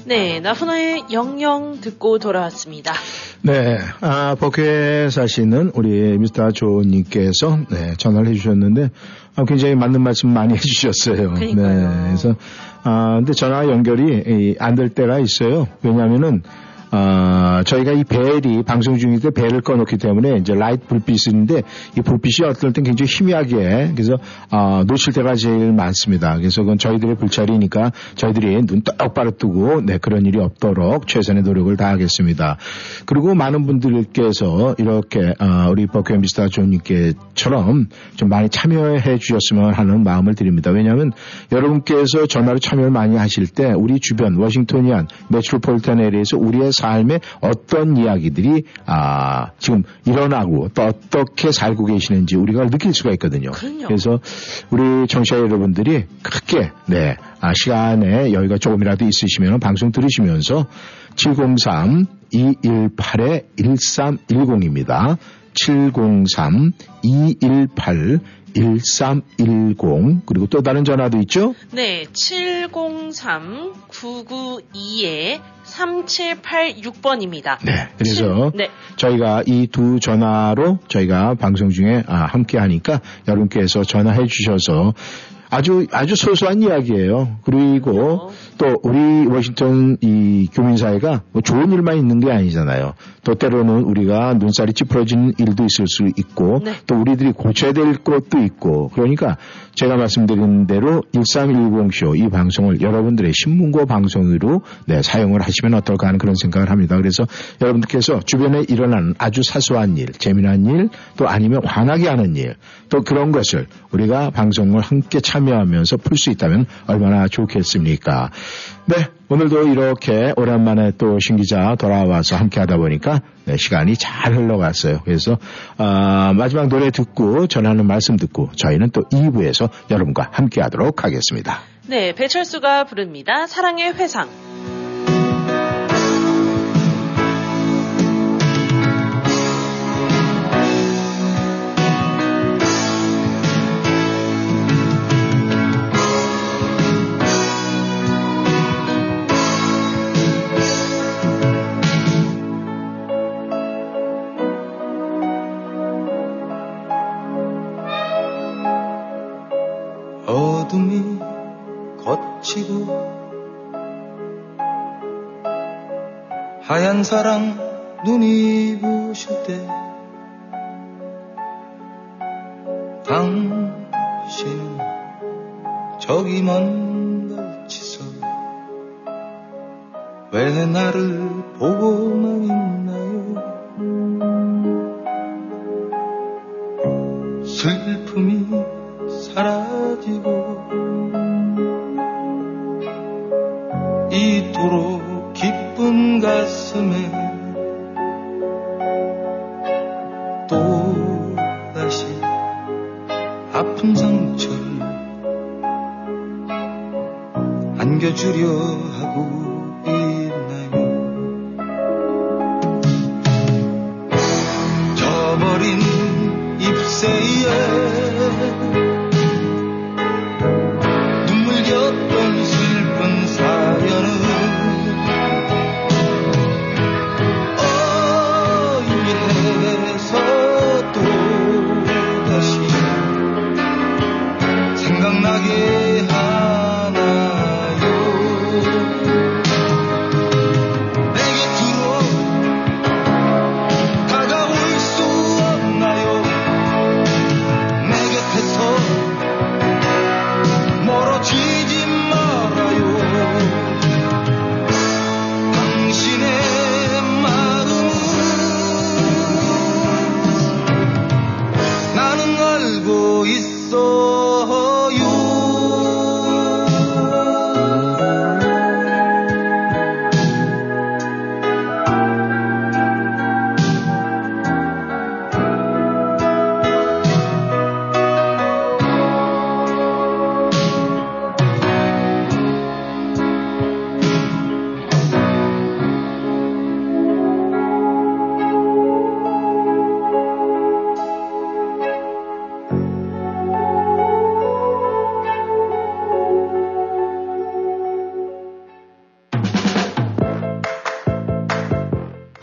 네, 나훈아의 영영 듣고 돌아왔습니다. 네, 아, 버크에 사시는 우리 미스터 조님께서 네, 전화를 해주셨는데 아, 굉장히 맞는 말씀 많이 해주셨어요. 네, 그래서 아, 근데 전화 연결이 안 될 때가 있어요. 왜냐하면은 어, 저희가 이 벨이 방송 때 벨을 꺼놓기 때문에 이제 라이트 불빛인데 이 불빛이 어떨 땐 굉장히 희미하게 그래서 어, 놓칠 때가 제일 많습니다. 그래서 그건 저희들의 불찰이니까 저희들이 눈 똑바로 뜨고 네, 그런 일이 없도록 최선의 노력을 다하겠습니다. 그리고 많은 분들께서 이렇게 어, 우리 버크 미스터 존님께처럼 좀 많이 참여해 주셨으면 하는 마음을 드립니다. 왜냐하면 여러분께서 전화로 참여를 많이 하실 때 우리 주변 워싱턴이안 메트로폴리탄 에리에서 우리의 삶에 어떤 이야기들이 아, 지금 일어나고 또 어떻게 살고 계시는지 우리가 느낄 수가 있거든요. 그래서 우리 청취자 여러분들이 크게 네 아, 시간에 여유가 조금이라도 있으시면 방송 들으시면서 703-218-1310입니다. 703-218-1310 그리고 또 다른 전화도 있죠? 네, 703-992-3786번입니다. 네, 그래서 네. 저희가 이 두 전화로 저희가 방송 중에 아, 함께 하니까 여러분께서 전화해 주셔서 아주 아주 소소한 이야기예요. 그리고 또 우리 워싱턴 이 교민 사회가 뭐 좋은 일만 있는 게 아니잖아요. 또 때로는 우리가 눈살이 찌푸러지는 일도 있을 수 있고 또 우리들이 고쳐야 될 것도 있고 그러니까 제가 말씀드린 대로 1310쇼 이 방송을 여러분들의 신문고 방송으로 네, 사용을 하시면 어떨까 하는 그런 생각을 합니다. 그래서 여러분들께서 주변에 일어나는 아주 사소한 일, 재미난 일, 또 아니면 화나게 하는 일, 또 그런 것을 우리가 방송을 함께 참 여하면서 풀 수 있다면 얼마나 좋겠습니까? 네, 오늘도 이렇게 오랜만에 또 신기자 돌아와서 함께 하다 보니까 네, 시간이 잘 흘러갔어요. 그래서 아, 마지막 노래 듣고 전하는 말씀 듣고 저희는 또 2부에서 여러분과 함께 하도록 하겠습니다. 네, 배철수가 부릅니다. 사랑의 회상. 하얀 사랑 눈이 부실 때 당신은 저기 먼 멀치서 왜 나를 보고만 있나요? 슬픔이 사라지고 이토록 안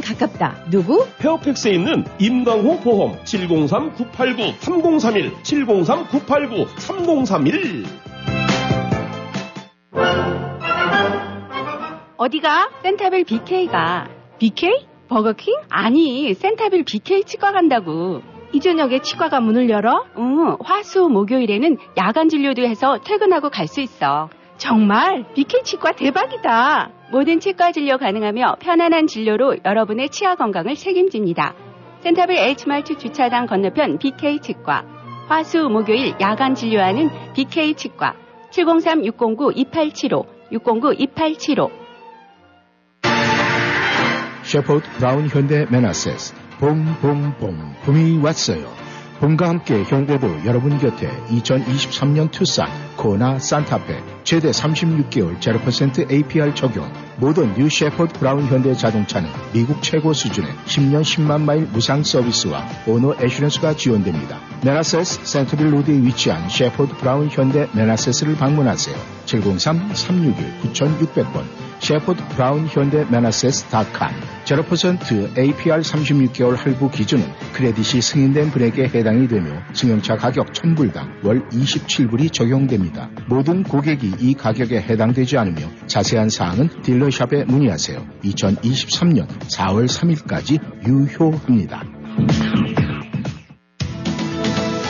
가깝다. 누구? 페어팩스에 있는 임강호 보험 703-989-3031 703-989-3031 어디가? 센타빌 BK가. BK? 버거킹? 아니, 센타빌 BK 치과 간다고. 이 저녁에 치과가 문을 열어? 응, 화수 목요일에는 야간 진료도 해서 퇴근하고 갈 수 있어. 정말? BK 치과 대박이다. 모든 치과 진료 가능하며 편안한 진료로 여러분의 치아 건강을 책임집니다. 센타빌 H마트 주차장 건너편 BK 치과. 화수 목요일 야간 진료하는 BK 치과. 703-609-2875, 609-2875. 셰퍼드 브라운 현대 메나세스 봄봄봄 봄이 왔어요. 봄과 함께 현대도 여러분 곁에 2023년 투싼 코나 산타페 최대 36개월 0% APR 적용 모든 new 셰퍼드 브라운 현대 자동차는 미국 최고 수준의 10년 10만 마일 무상 서비스와 owner assurance가 지원됩니다. 메나세스 센트빌 로드에 위치한 셰퍼드 브라운 현대 메나세스를 방문하세요. 703-361-9600번 셰퍼드 브라운 현대 메나세스.com 0% APR 36개월 할부 기준은 크레딧이 승인된 분에게 해당이 되며 승용차 가격 1000불당 월 27불이 적용됩니다. 모든 고객이 이 가격에 해당되지 않으며 자세한 사항은 딜러샵에 문의하세요. 2023년 4월 3일까지 유효합니다.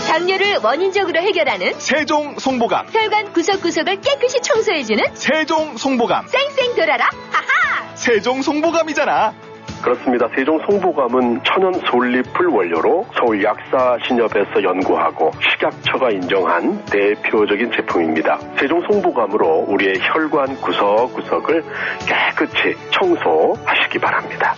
담요를 원인적으로 해결하는 세종 송보감. 혈관 구석구석을 깨끗이 청소해주는 세종 송보감. 쌩쌩 돌아라. 하하! 세종 송보감이잖아 그렇습니다. 세종 송보감은 천연 솔잎을 원료로 서울 약사 신협에서 연구하고 식약처가 인정한 대표적인 제품입니다. 세종 송보감으로 우리의 혈관 구석구석을 깨끗이 청소하시기 바랍니다.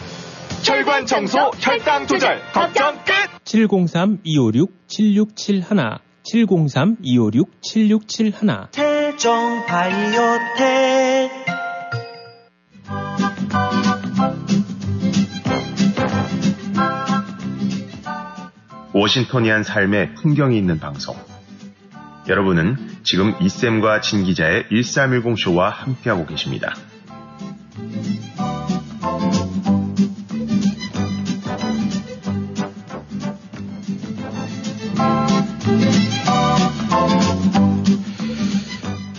혈관 청소 혈당 조절 걱정 끝 703-256-7671 703-256-7671 태종 바이오텍 워싱턴이한 삶의 풍경이 있는 방송. 여러분은 지금 이쌤과 진 기자의 1310 쇼와 함께하고 계십니다.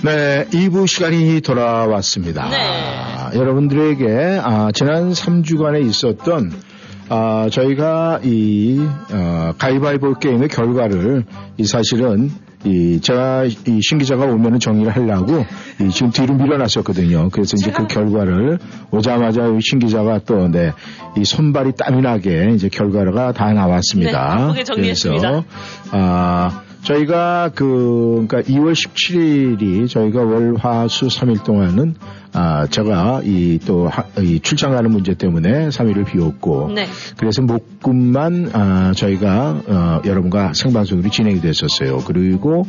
네, 2부 시간이 돌아왔습니다. 아, 여러분들에게 아, 지난 3주간에 있었던 아, 저희가 이 어, 가위바위보 게임의 결과를 이 사실은 이 제가 이 신기자가 오면은 정리를 하려고 이 지금 뒤로 밀어놨었거든요. 그래서 이제 그 결과를 오자마자 이 신기자가 또 네, 이 손발이 땀이 나게 이제 결과가 다 나왔습니다. 네, 정리했습니다. 그래서 아 저희가 그 그러니까 2월 17일이 저희가 월화수 3일 동안은 아 제가 이 또 이 출장 가는 문제 때문에 3일을 비웠고 네. 그래서 목금만 아 저희가 어 여러분과 생방송으로 진행이 됐었어요. 그리고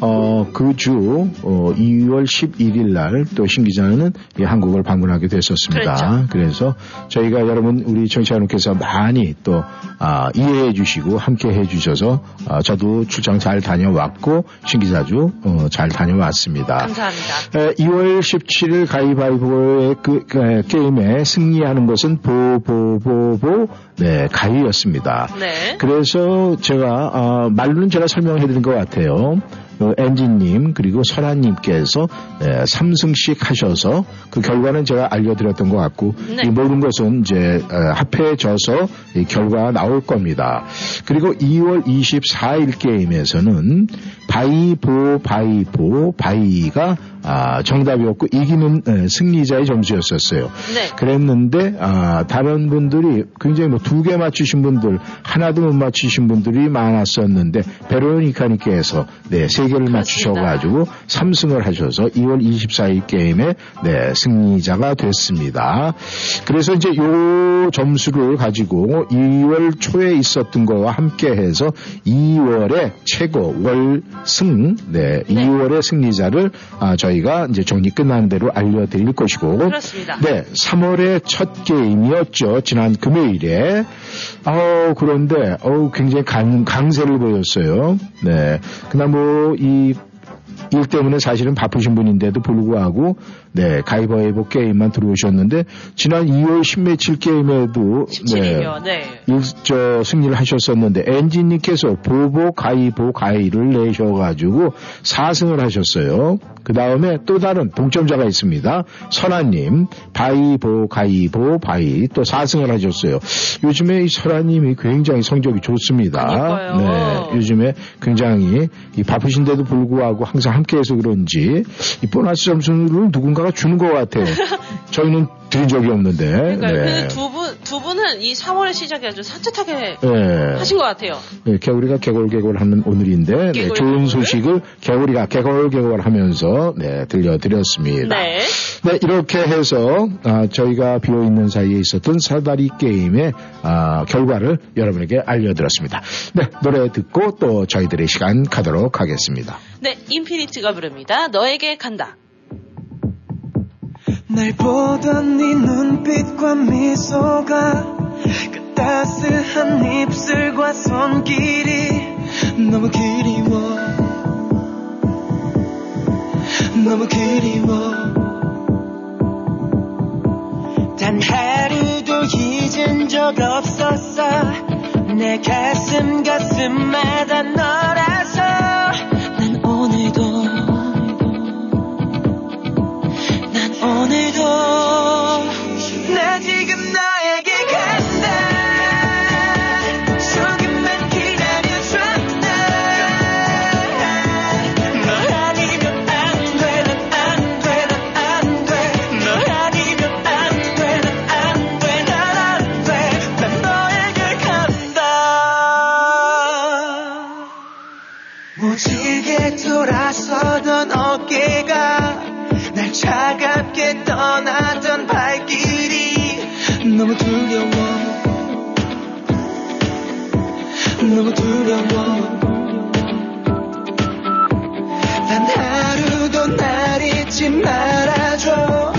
어, 그 주, 어, 2월 11일 날 또 신기자는 이 한국을 방문하게 됐었습니다. 그래서 저희가 여러분, 우리 청취자 여러분께서 많이 또, 아, 이해해 주시고 함께 해 주셔서, 아, 저도 출장 잘 다녀왔고, 신기자주, 어, 잘 다녀왔습니다. 감사합니다. 에, 2월 17일 가위바위보의 그, 그, 게임에 승리하는 것은 보보보보 네 가위였습니다. 네. 그래서 제가 아, 말로는 제가 설명해 드린 것 같아요. 어, 엔진님 그리고 설아님께서 네, 3승씩 하셔서 그 결과는 제가 알려드렸던 것 같고 네. 이 모든 것은 이제 어, 합해져서 이 결과가 나올 겁니다. 그리고 2월 24일 게임에서는 바이보 바이보 바이가 아, 정답이었고 이기는 에, 승리자의 점수였었어요. 네. 그랬는데 아, 다른 분들이 굉장히 뭐두 개 맞추신 분들 하나도 못 맞추신 분들이 많았었는데 베로니카님께서 네, 세 개를 맞추셔가지고 3승을 하셔서 2월 24일 게임에 네, 승리자가 됐습니다. 그래서 이제 요 점수를 가지고 2월 초에 있었던 거와 함께 해서 2월의 최고 월승 네, 2월의 승리자를 아, 저희가 이제 정리 끝난 대로 알려드릴 것이고 그렇습니다. 네, 3월의 첫 게임이었죠. 지난 금요일에. 어, 그런데, 어 굉장히 강, 강세를 보였어요. 네. 그나 뭐, 이, 일 때문에 사실은 바쁘신 분인데도 불구하고, 네, 가위바위보 게임만 들어오셨는데, 지난 2월 10매칠 게임에도, 17이요. 네. 일, 저, 승리를 하셨었는데, 엔진님께서 보보, 가위보, 가위를 내셔가지고 4승을 하셨어요. 그 다음에 또 다른 동점자가 있습니다. 선아님, 바이보, 가위보, 바이, 또 4승을 하셨어요. 요즘에 이 설아님이 굉장히 성적이 좋습니다. 그러니까요. 네, 요즘에 굉장히 이 바쁘신데도 불구하고 항상 함께해서 그런지 이 보너스 점수를 누군가가 주는 것 같아요. 저희는 드린 적이 없는데. 그러니까 네. 그두 분, 두 분은 이 3월의 시작이 아주 산뜻하게 네. 하신 것 같아요. 네, 개구리가 개골개골 하는 오늘인데 네, 개골, 좋은. 소식을 개구리가 개골개골 하면서 네, 들려드렸습니다. 네. 네, 이렇게 해서 아, 저희가 비어 있는 사이에 있었던 사다리 게임의 아, 결과를 여러분에게 알려드렸습니다. 네, 노래 듣고 또 저희들의 시간 가도록 하겠습니다. 네, 인피니트가 부릅니다. 너에게 간다. 날 보던 네 눈빛과 미소가 그 따스한 입술과 손길이 너무 그리워. 너무 그리워. 단 하루도 잊은 적 없었어. 내 가슴 가슴마다 너라 오늘도 너무 두려워. 너무 두려워. 단 하루도 날 잊지 말아줘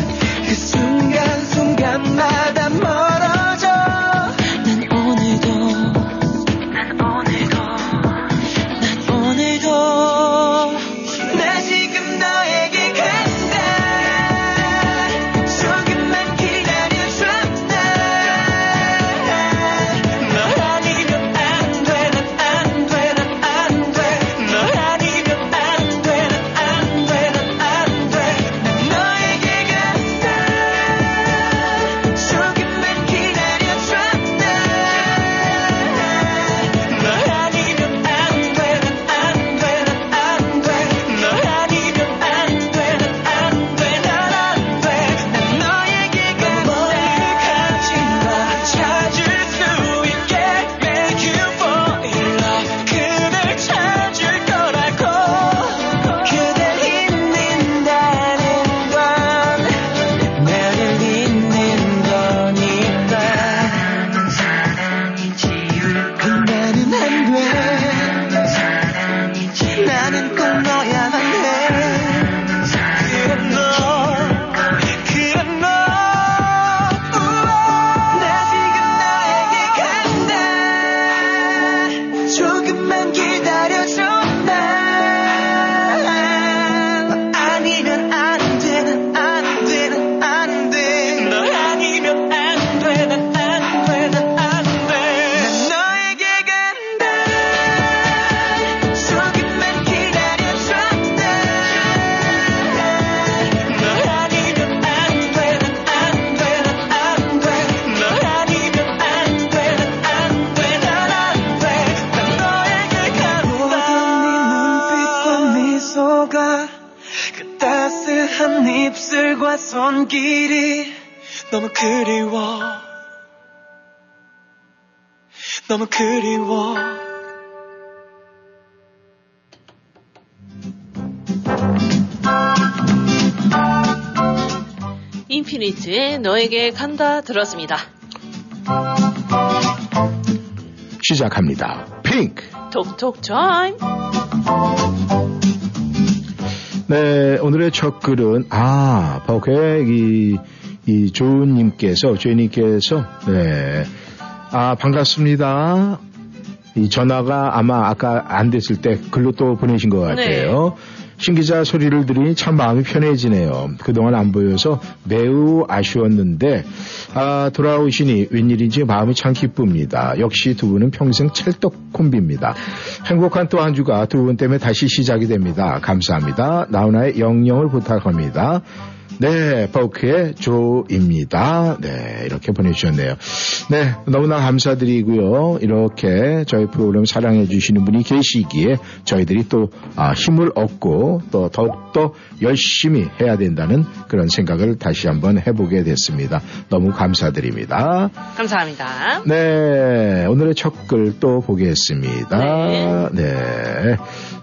그리워 인피니트의 너에게 간다 들었습니다. 시작합니다. 핑크. 톡톡 타임. 네, 오늘의 첫 글은, 아, 바오케, 이, 이 조은님께서, 조은님께서, 네. 아, 반갑습니다. 이 전화가 아마 아까 안 됐을 때 글로 또 보내신 것 같아요. 신 기자 소리를 들으니 참 마음이 편해지네요. 그동안 안 보여서 매우 아쉬웠는데, 아, 돌아오시니 웬일인지 마음이 참 기쁩니다. 역시 두 분은 평생 찰떡 콤비입니다. 행복한 또 한 주가 두 분 때문에 다시 시작이 됩니다. 감사합니다. 나훈아의 영영을 부탁합니다. 네, 버크의 조입니다. 네, 이렇게 보내주셨네요. 네, 너무나 감사드리고요. 이렇게 저희 프로그램 사랑해 주시는 분이 계시기에 저희들이 또 아, 힘을 얻고 또 더욱더 열심히 해야 된다는 그런 생각을 다시 한번 해보게 됐습니다. 너무 감사드립니다. 감사합니다. 네, 오늘의 첫 글 또 보겠습니다. 네.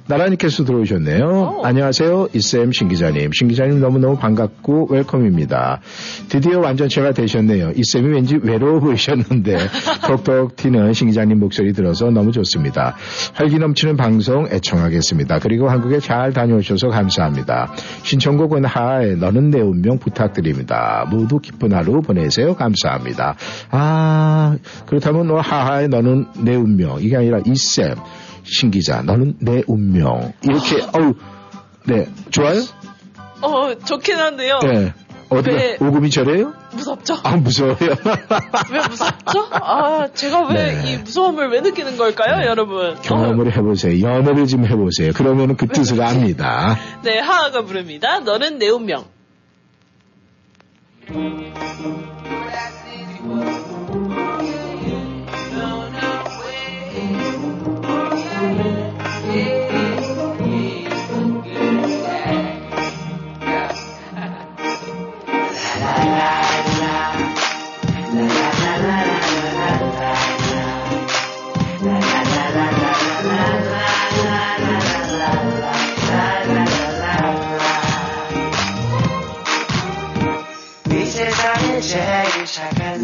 나라님께서 들어오셨네요. 안녕하세요. 이쌤 신기자님. 신기자님 너무너무 반갑고 웰컴입니다. 드디어 완전체가 되셨네요. 이쌤이 왠지 외로워 보이셨는데 톡톡 튀는 신기자님 목소리 들어서 너무 좋습니다. 활기 넘치는 방송 애청하겠습니다. 그리고 한국에 잘 다녀오셔서 감사합니다. 신청곡은 하의 너는 내 운명 부탁드립니다. 모두 기쁜 하루 보내세요. 감사합니다. 아, 그렇다면 뭐 하하의 너는 내 운명. 이게 아니라 이쌤. 신기자, 너는 내 운명. 이렇게, 어우, 네, 좋아요? 어, 좋긴 한데요. 네. 어디가, 왜- 오금이 저래요? 무섭죠? 아, 무서워요. 왜 무섭죠? 아, 제가 왜이 네. 무서움을 왜 느끼는 걸까요, 여러분? 경험을 해보세요. 연애를 좀 해보세요. 그러면 그 뜻을 압니다. 네, 하하가 부릅니다. 너는 내 운명.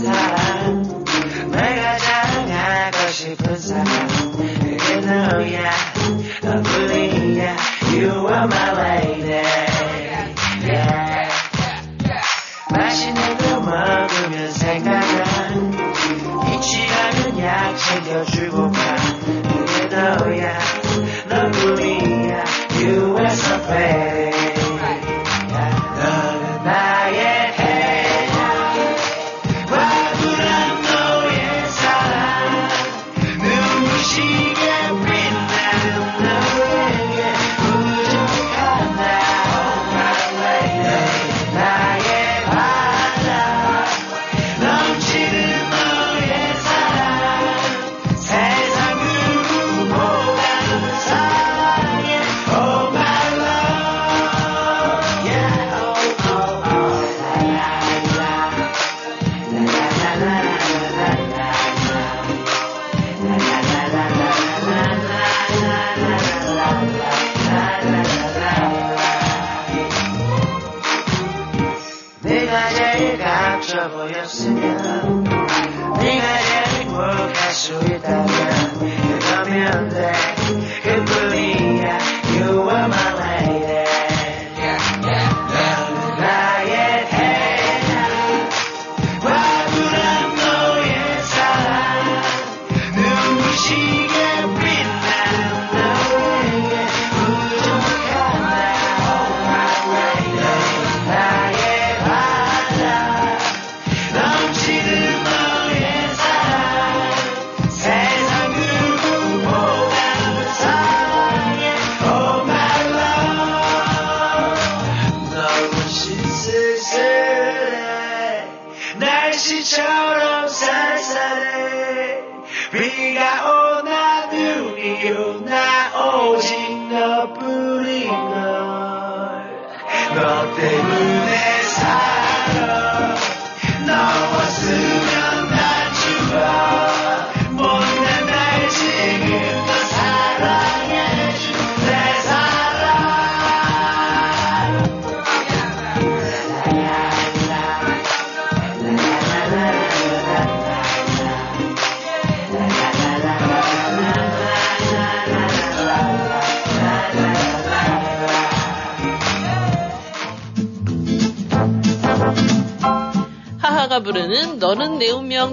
사람 내가 자랑하고 싶은 사람 그게 너야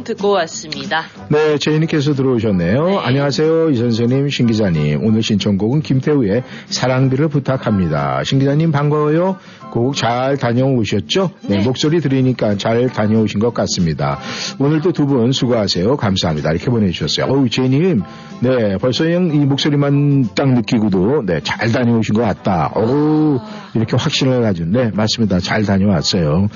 듣고 왔습니다. 네, 제이님께서 들어오셨네요. 안녕하세요, 이 선생님, 신 기자님. 오늘 신청곡은 김태우의 사랑들을 부탁합니다. 신 기자님 반가워요. 곡 잘 다녀오셨죠? 네, 목소리 들으니까 잘 다녀오신 것 같습니다. 오늘도 두 분 수고하세요. 감사합니다. 이렇게 보내주셨어요. 어우, 제이님, 네, 벌써 그냥 이 목소리만 딱 느끼고도, 네, 잘 다녀오신 것 같다. 어우, 이렇게 확신을 가진, 네, 맞습니다. 잘 다녀왔어요.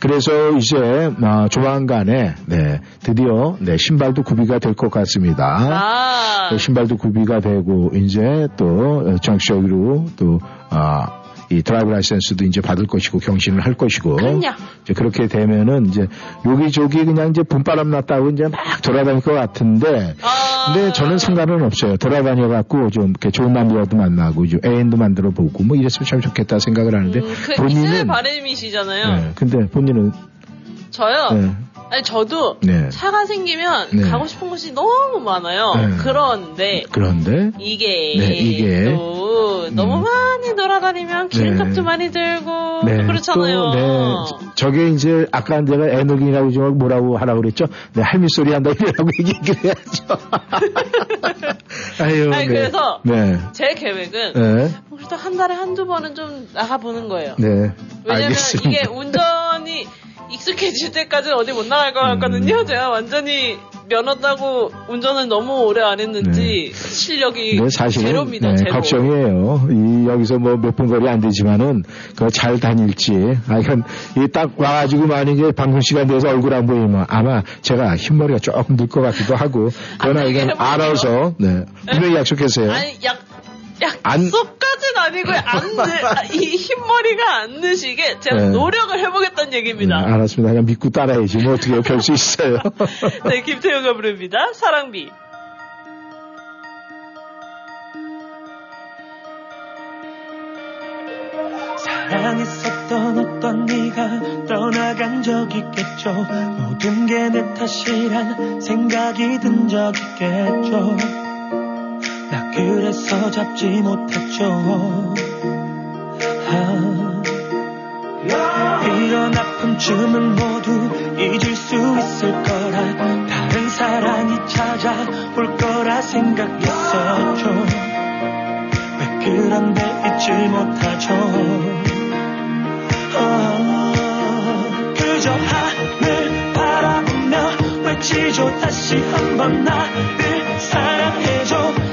그래서 이제, 아, 조만간에, 네, 드디어, 네, 신발도 구비가 될 것 같습니다. 아, 그 신발도 구비가 되고 이제 또 정식으로 또 아, 이 드라이브 라이센스도 이제 받을 것이고 경신을 할 것이고 그럼요. 이제 그렇게 되면은 이제 여기저기 그냥 이제 봄바람 났다고 이제 막 돌아다닐 것 같은데 아. 근데 저는 상관은 없어요. 돌아다녀 갖고 좀 이렇게 좋은 남자도 만나고 좀 애인도 만들어 보고 뭐 이랬으면 참 좋겠다 생각을 하는데 그 있을 본인은 바람이시잖아요. 네, 근데 본인은 저요. 네. 아니 저도 네. 차가 생기면 네. 가고 싶은 곳이 너무 많아요. 네. 그런데 그런데 이게, 네, 이게. 또 너무 많이 돌아다니면 기름값도 네. 많이 들고 네, 또 그렇잖아요. 또, 네, 저게 이제 아까 내가 에너기라고 좀 뭐라고 하라고 그랬죠? 네, 할미 소리 한다 이라고 얘기를 해야죠. 아유, 아니, 네. 그래서 네. 제 계획은 네. 그래도 한 달에 한두 번은 좀 나가보는 거예요. 네. 왜냐면 알겠습니다. 이게 운전이 익숙해질 때까지는 어디 못 나갈 것 같거든요. 제가 완전히 면허 따고 운전을 너무 오래 안 했는지 실력이 네, 사실은 제로입니다. 네, 제로. 걱정이에요. 이 여기서 뭐 몇 분 거리 안 되지만은 그거 잘 다닐지. 아, 이건 이딱 와가지고 만약에 방송 시간 돼서 얼굴 안 보이면 아마 제가 흰머리가 조금 늘 것 같기도 하고. 그러나 이건. 알아서 네 분명히 약속했어요. 아니 약 안- 약속까지는 아니고 안 느, 아, 이 흰머리가 안 느시게 제가 네. 노력을 해보겠다는 네, 얘기입니다. 알았습니다. 그냥 믿고 따라야지. 뭐 어떻게 별수 있어요. 네, 김태우가 부릅니다. 사랑비. 사랑했었던 어떤 네가 떠나간 적 있겠죠 모든 게 내 탓이란 생각이 든 적 있겠죠 나 그래서 잡지 못했죠. 아, 이런 아픔쯤은 모두 잊을 수 있을 거라. 다른 사랑이 찾아올 거라 생각했었죠. 왜 그런데 잊지 못하죠? 어, 그저 하늘 바라보며 외치죠. 다시 한번 나를 사랑해줘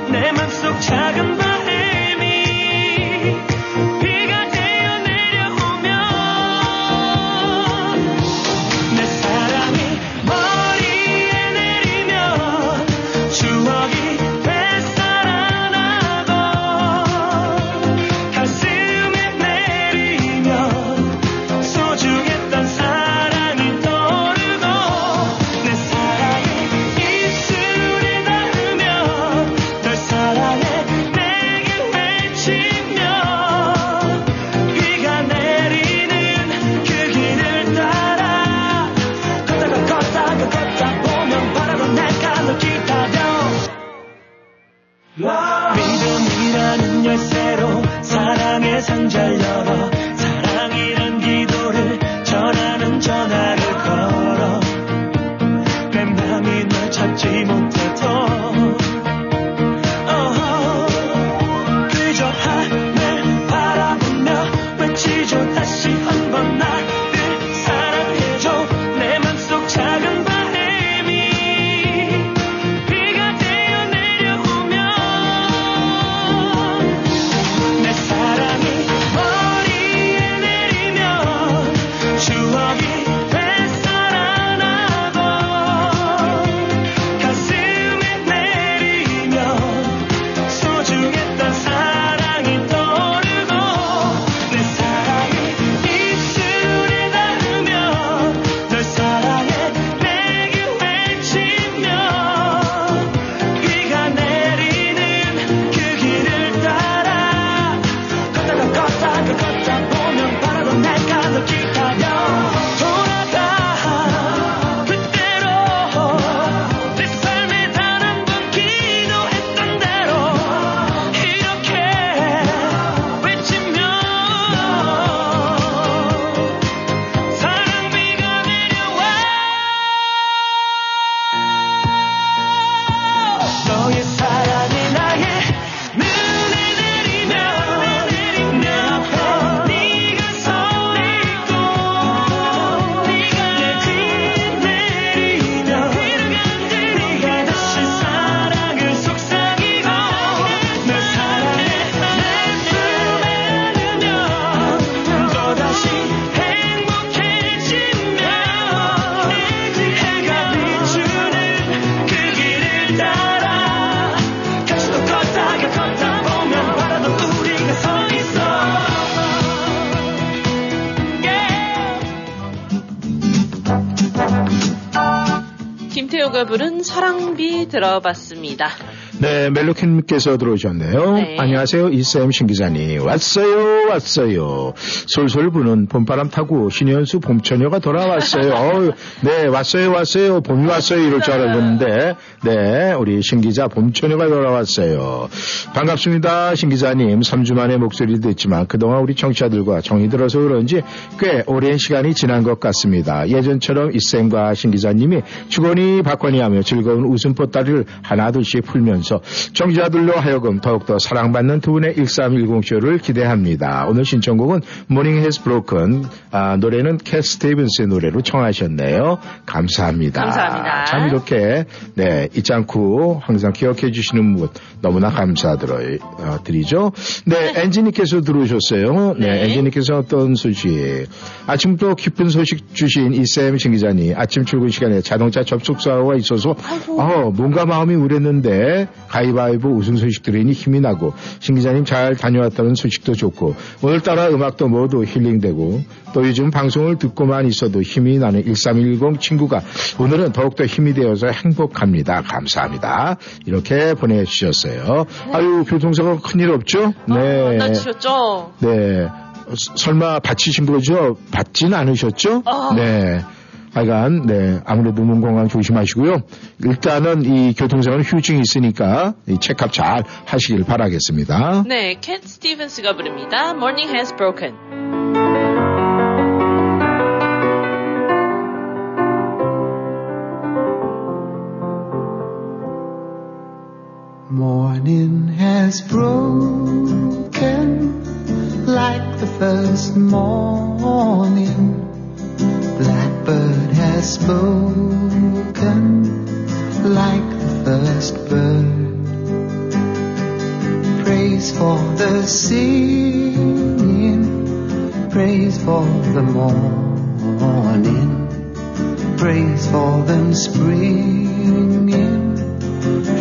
멜로캔님께서 들어오셨네요. 네. 안녕하세요. 이쌤 신기자님. 왔어요, 왔어요. 솔솔 부는 봄바람 타고 신현수 봄처녀가 돌아왔어요. 어우, 네, 왔어요, 왔어요. 봄이 왔어요. 이럴 줄 알았는데, 네, 우리 신기자 봄처녀가 돌아왔어요. 반갑습니다. 신기자님. 3주 만에 목소리 듣지만 그동안 우리 청취자들과 정이 들어서 그런지 꽤 오랜 시간이 지난 것 같습니다. 예전처럼 이쌤과 신기자님이 주거니 받거니 하며 즐거운 웃음 보따리를 하나둘씩 풀면서 청취자들로 하여금 더욱더 사랑받는 두 분의 1310쇼를 기대합니다. 오늘 신청곡은 Morning Has Broken 아, 노래는 캣 스티븐스의 노래로 청하셨네요. 감사합니다. 감사합니다. 참 이렇게 네 잊지 않고 항상 기억해 주시는 분 너무나 감사드리죠. 네 엔지님께서 들어오셨어요. 네, 네. 엔지님께서 어떤 소식? 아침부터 기쁜 소식 주신 이쌤 신 기자님 아침 출근 시간에 자동차 접속 사고가 있어서 어, 뭔가 마음이 우랬는데 가위바위보 우승 소식 들으니 힘이 나고 신 기자님 잘 다녀왔다는 소식도 좋고 오늘따라 음악도 모두 힐링되고 또 요즘 방송을 듣고만 있어도 힘이 나는 1310 친구가 오늘은 더욱더 힘이 되어서 행복합니다. 감사합니다. 이렇게 보내주셨어요. 아유 교통사고 큰일 없죠? 네. 다치셨죠? 네. 어, 서- 설마 다치신 거죠? 받진 않으셨죠? 아. 네. 하여간, 네. 아무래도 몸 건강 조심하시고요. 일단은 이 교통사고는 휴증이 있으니까 이 체크업 잘 하시길 바라겠습니다. 네, 캣 스티븐스가 부릅니다. Morning has broken. Morning has broken like the first morning. Blackbird has spoken like the first bird. Praise for the singing, praise for the morning, praise for them springing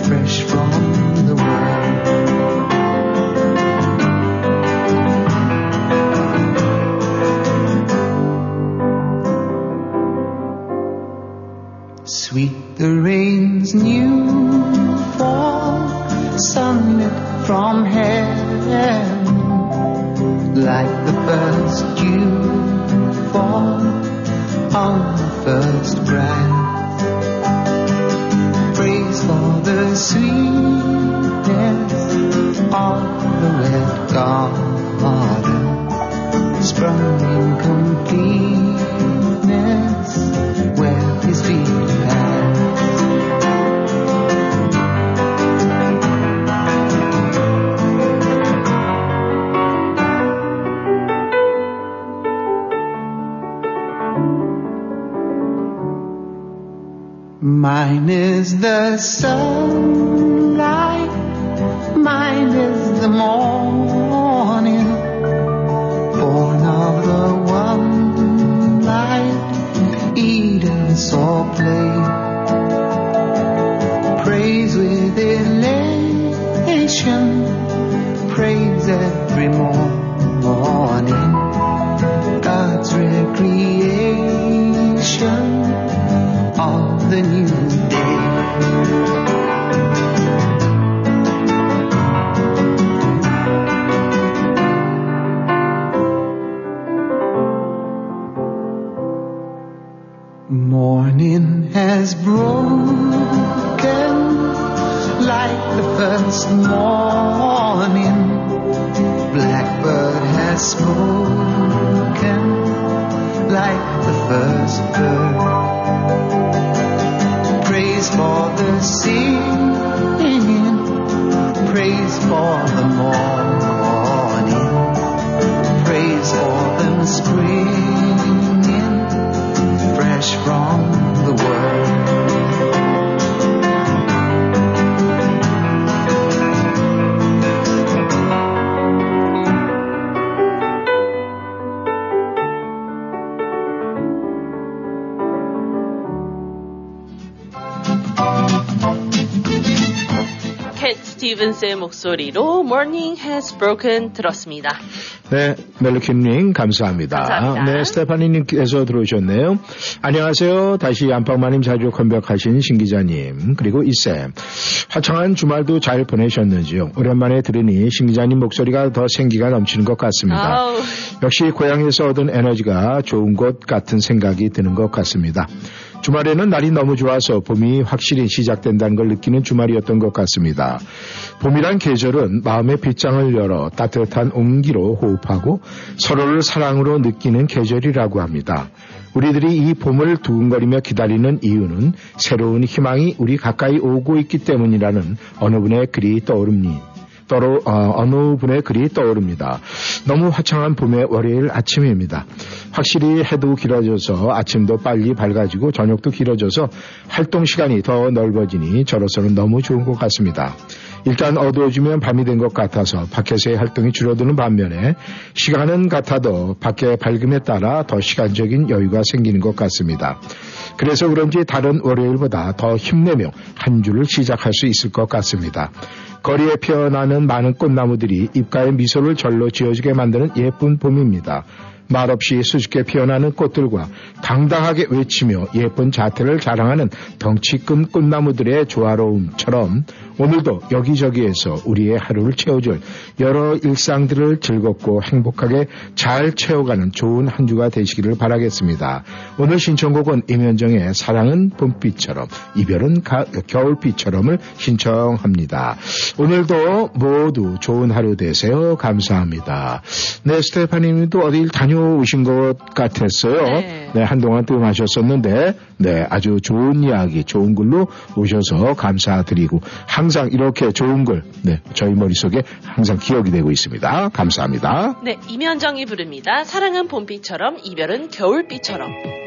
fresh from Sweet the rain's new fall, sunlit from heaven, like the first dew fall on the first grass. Praise for the sweetness of the wet garden, sprung in 스티븐스의 목소리로 Morning has broken 들었습니다. 네, 멜로키님 감사합니다. 감사합니다. 네, 스테파니님께서 들어오셨네요. 안녕하세요. 다시 안방마님 자주 컴백하신 신 기자님 그리고 이쌤 화창한 주말도 잘 보내셨는지요? 오랜만에 들으니 신 기자님 목소리가 더 생기가 넘치는 것 같습니다. 아우, 역시 고향에서 얻은 에너지가 좋은 것 같은 생각이 드는 것 같습니다. 주말에는 날이 너무 좋아서 봄이 확실히 시작된다는 걸 느끼는 주말이었던 것 같습니다. 봄이란 계절은 마음의 빗장을 열어 따뜻한 온기로 호흡하고 서로를 사랑으로 느끼는 계절이라고 합니다. 우리들이 이 봄을 두근거리며 기다리는 이유는 새로운 희망이 우리 가까이 오고 있기 때문이라는 어느 분의 글이 떠오릅니다. 떠로, 어, 느 분의 글이 떠오릅니다. 너무 화창한 봄의 월요일 아침입니다. 확실히 해도 길어져서 아침도 빨리 밝아지고 저녁도 길어져서 활동 시간이 더 넓어지니 저로서는 너무 좋은 것 같습니다. 일단 어두워지면 밤이 된 것 같아서 밖에서의 활동이 줄어드는 반면에 시간은 같아도 밖의 밝음에 따라 더 시간적인 여유가 생기는 것 같습니다. 그래서 그런지 다른 월요일보다 더 힘내며 한 주를 시작할 수 있을 것 같습니다. 거리에 피어나는 많은 꽃나무들이 입가에 미소를 절로 지어주게 만드는 예쁜 봄입니다. 말없이 수줍게 피어나는 꽃들과 당당하게 외치며 예쁜 자태를 자랑하는 덩치 큰 꽃나무들의 조화로움처럼 오늘도 여기저기에서 우리의 하루를 채워줄 여러 일상들을 즐겁고 행복하게 잘 채워가는 좋은 한 주가 되시기를 바라겠습니다. 오늘 신청곡은 임현정의 사랑은 봄비처럼 이별은 가- 겨울비처럼을 신청합니다. 오늘도 모두 좋은 하루 되세요. 감사합니다. 네, 스테파님도 어딜 다녀 오신 것 같았어요. 네. 네, 한동안 뜸하셨었는데, 네, 아주 좋은 이야기, 좋은 글로 오셔서 감사드리고, 항상 이렇게 좋은 글, 네, 저희 머릿속에 항상 기억이 되고 있습니다. 감사합니다. 네, 임현정이 부릅니다. 사랑은 봄비처럼, 이별은 겨울비처럼.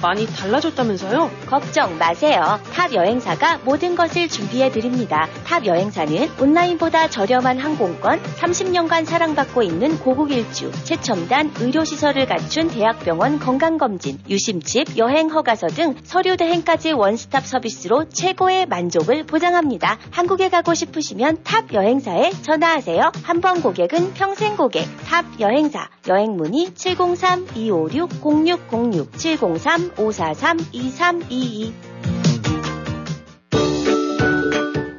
많이 달라졌다면서요? 걱정 마세요. 탑 여행사가 모든 것을 준비해 드립니다. 탑 여행사는 온라인보다 저렴한 항공권, 30년간 사랑받고 있는 고국 일주, 최첨단 의료시설을 갖춘 대학병원 건강검진, 유심칩, 여행 허가서 등 서류 대행까지 원스톱 서비스로 최고의 만족을 보장합니다. 한국에 가고 싶으시면 탑 여행사에 전화하세요. 한 번 고객은 평생 고객. 탑 여행사. 여행 문의 703-256-0606, 703-543-2322.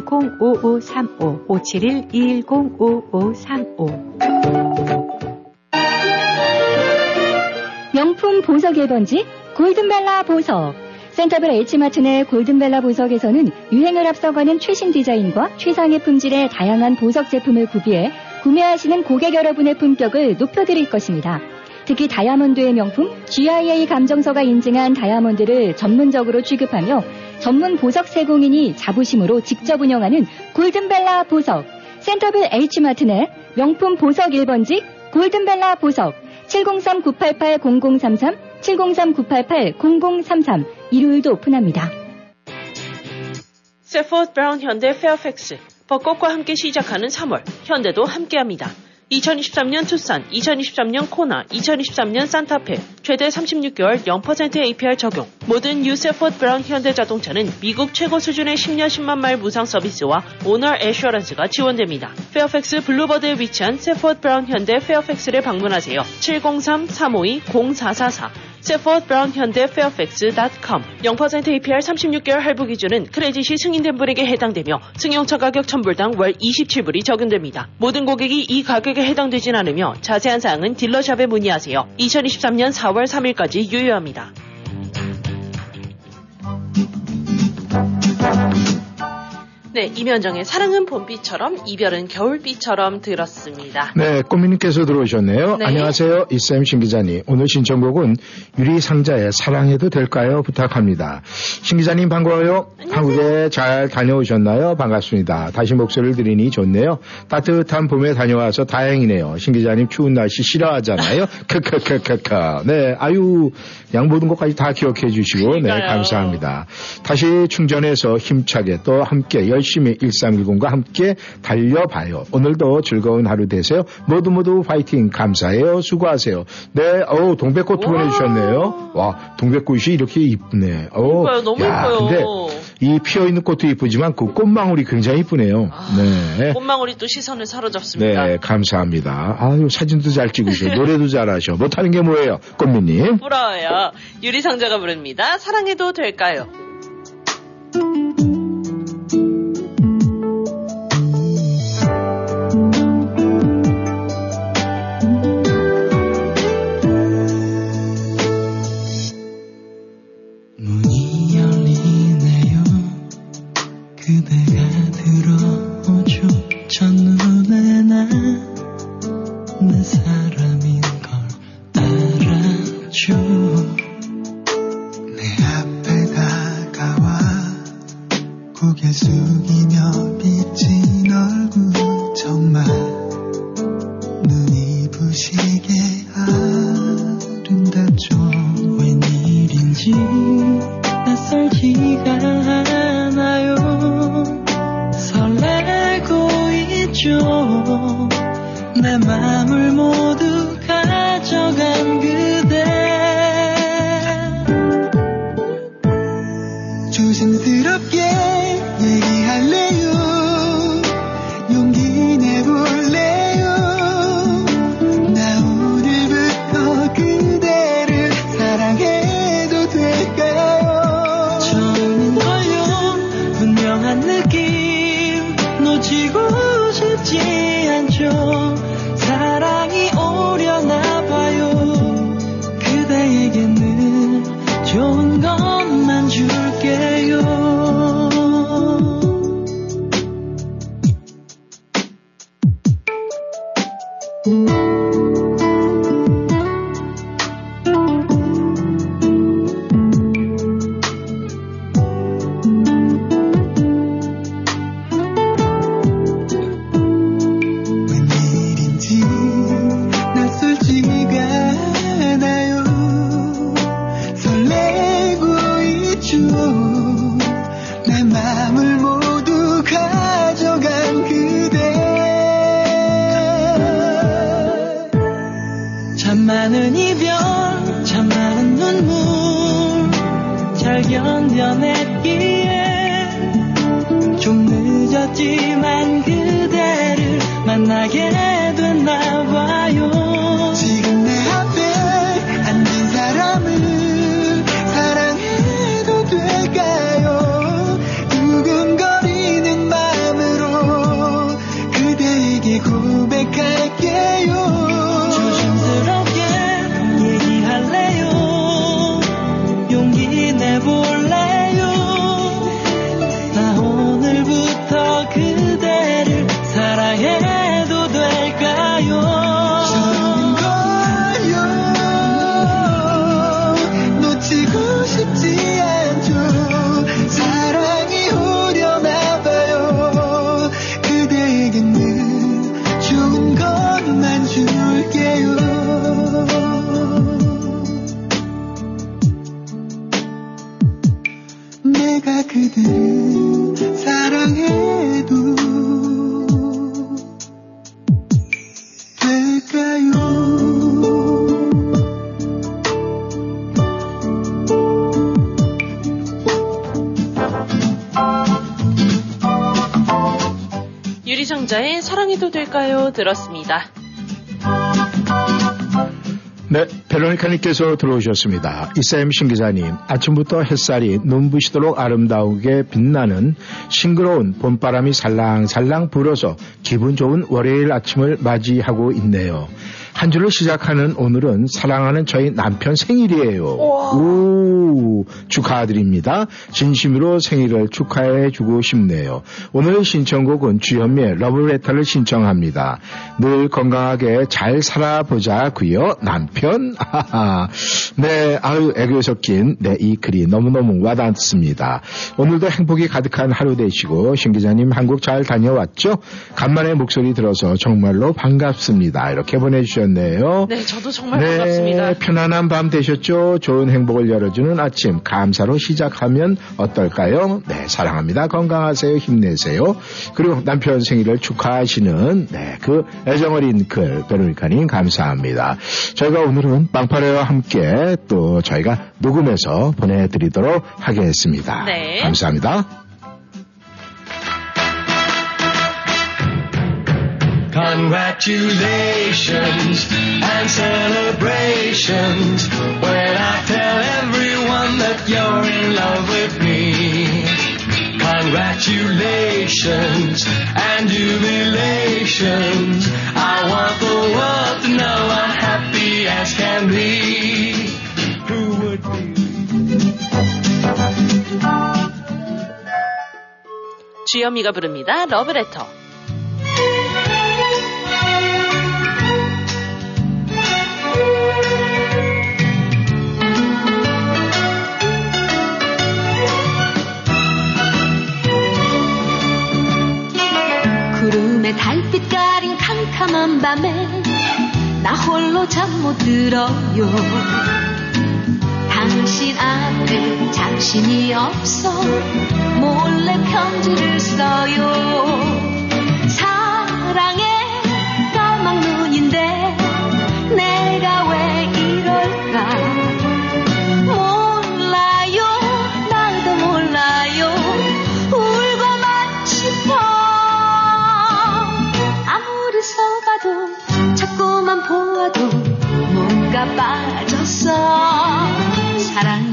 571-210-5535 571-210-5535 명품 보석 1번지 골든벨라 보석. 센터블 H마트 내 골든벨라 보석에서는 유행을 앞서가는 최신 디자인과 최상의 품질의 다양한 보석 제품을 구비해 구매하시는 고객 여러분의 품격을 높여드릴 것입니다. 특히 다이아몬드의 명품 GIA 감정서가 인증한 다이아몬드를 전문적으로 취급하며 전문 보석 세공인이 자부심으로 직접 운영하는 골든벨라 보석. 센터빌 H마트 내 명품 보석 1번지 골든벨라 보석 703-988-0033 703-988-0033 일요일도 오픈합니다. 세포드 브라운 현대 페어팩스 벚꽃과 함께 시작하는 3월 현대도 함께합니다. 2023년 투싼, 2023년 코나, 2023년 산타페 최대 36개월 0% APR 적용. 모든 유세포드 브라운 현대자동차는 미국 최고 수준의 10년 10만 마일 무상 서비스와 owner assurance가 지원됩니다. 페어팩스 Boulevard에 위치한 세포드 브라운 현대 페어팩스를 방문하세요. 703-352-0444 세포드 브라운 현대 페어팩스.com 0% APR 36개월 할부 기준은 크레딧이 승인된 분에게 해당되며 승용차 가격 1000불당 월 27불이 적용됩니다. 모든 고객이 이 가격에 해당되진 않으며 자세한 사항은 딜러샵에 문의하세요. 2023년 4월 3일까지 유효합니다. 네, 이면정의 사랑은 봄비처럼 이별은 겨울비처럼 들었습니다. 네, 꼬미님께서 들어오셨네요. 네. 안녕하세요. 이쌤 신 기자님. 오늘 신청곡은 유리상자의 사랑해도 될까요? 부탁합니다. 신 기자님 반가워요. 한국에 잘 다녀오셨나요? 반갑습니다. 다시 목소리를 들으니 좋네요. 따뜻한 봄에 다녀와서 다행이네요. 신 기자님 추운 날씨 싫어하잖아요. 크크크크크. 네, 아유, 양 모든 것까지 다 기억해 주시고, 네, 그러니까요. 감사합니다. 다시 충전해서 힘차게 또 함께 열심히 1310과 함께 달려봐요. 오늘도 즐거운 하루 되세요. 모두 모두 파이팅 감사해요. 수고하세요. 네, 어우, 동백꽃 두 보내주셨네요. 와, 동백꽃이 이렇게 이쁘네. 이뻐요, 너무 야, 이뻐요. 근데 이 피어 있는 꽃도 이쁘지만 그 꽃망울이 굉장히 이쁘네요. 네. 꽃망울이 또 시선을 사로잡습니다. 네, 감사합니다. 아유, 사진도 잘 찍으셔. 노래도 잘하셔. 못하는 게 뭐예요? 꽃미님. 부러워요. 유리상자가 부릅니다. 사랑해도 될까요? 많은 이별 참 많은 눈물 잘 견뎌냈기에 좀 늦었지만 그대를 만나게 된 나. 될까요? 들었습니다. 네, 베로니카님께서 들어오셨습니다. 이쌤 신기자님, 아침부터 햇살이 눈부시도록 아름다우게 빛나는 싱그러운 봄바람이 살랑살랑 불어서 기분 좋은 월요일 아침을 맞이하고 있네요. 한 주를 시작하는 오늘은 사랑하는 저희 남편 생일이에요. 오, 축하드립니다. 진심으로 생일을 축하해 주고 싶네요. 오늘의 신청곡은 주현미의 러브레터를 신청합니다. 늘 건강하게 잘 살아보자고요. 남편. 하하. 네, 아유 애교 섞인 네, 이 글이 너무너무 와닿습니다. 오늘도 행복이 가득한 하루 되시고 신 기자님 한국 잘 다녀왔죠? 간만에 목소리 들어서 정말로 반갑습니다. 이렇게 보내주 셨네요. 네, 저도 정말 반갑습니다. 편안한 밤 되셨죠? 좋은 행복을 열어주는 아침 감사로 시작하면 어떨까요? 네, 사랑합니다. 건강하세요. 힘내세요. 그리고 남편 생일을 축하하시는 네, 그 애정어린 글 베로니카님 감사합니다. 저희가 오늘은 빵파레와 함께 또 저희가 녹음해서 보내드리도록 하겠습니다. 네. 감사합니다. Congratulations and celebrations when I tell everyone that you're in love with me. Congratulations and jubilations. I want the world to know I'm happy as can be. Who would be? 주현미가 부릅니다. 러브레터. 구름에 달빛 가린 캄캄한 밤에 나 홀로 잠 못 들어요. 당신 앞에 자신이 없어 몰래 편지를 써요. 사랑의 까막 눈인데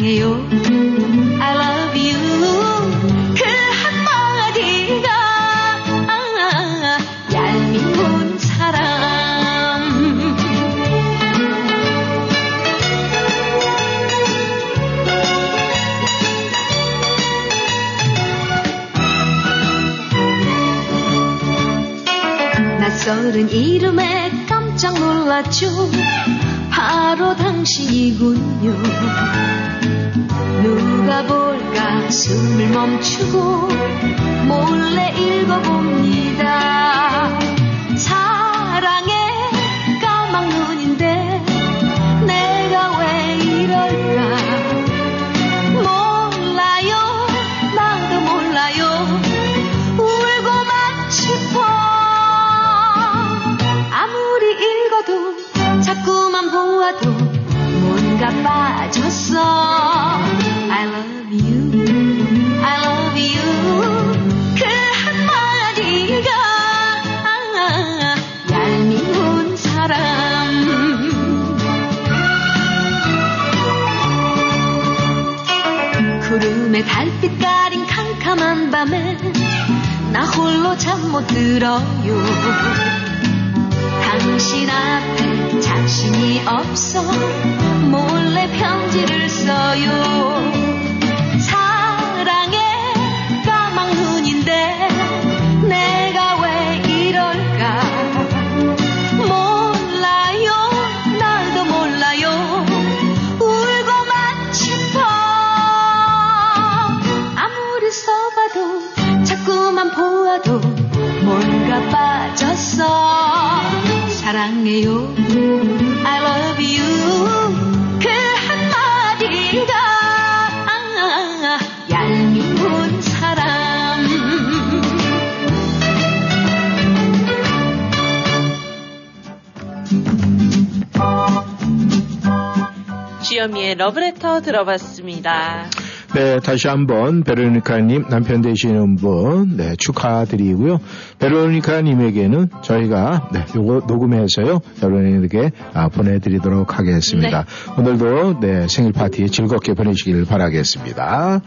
사랑해요. I love you. 그 한마디가 아, 얄미운 사람. 낯설은 이름에 깜짝 놀랐죠. 바로 당신이군요 누가 볼까? 숨을 멈추고 몰래 읽어봅니다. 사랑의 까막 눈인데 내가 왜 이럴까? 몰라요. 나도 몰라요. 울고만 싶어 아무리 읽어도 자꾸만 보아도 뭔가 빠졌어 들어요. 당신 앞에 자신이 없어 몰래 편지를 써요 러브레터 들어봤습니다. 네, 다시 한번 베로니카님 남편 되시는 분, 네, 축하드리고요. 베로니카님에게는 저희가, 네, 요거 녹음해서요, 여러분에게 아, 보내드리도록 하겠습니다. 오늘도, 네, 생일 파티 즐겁게 보내시길 바라겠습니다.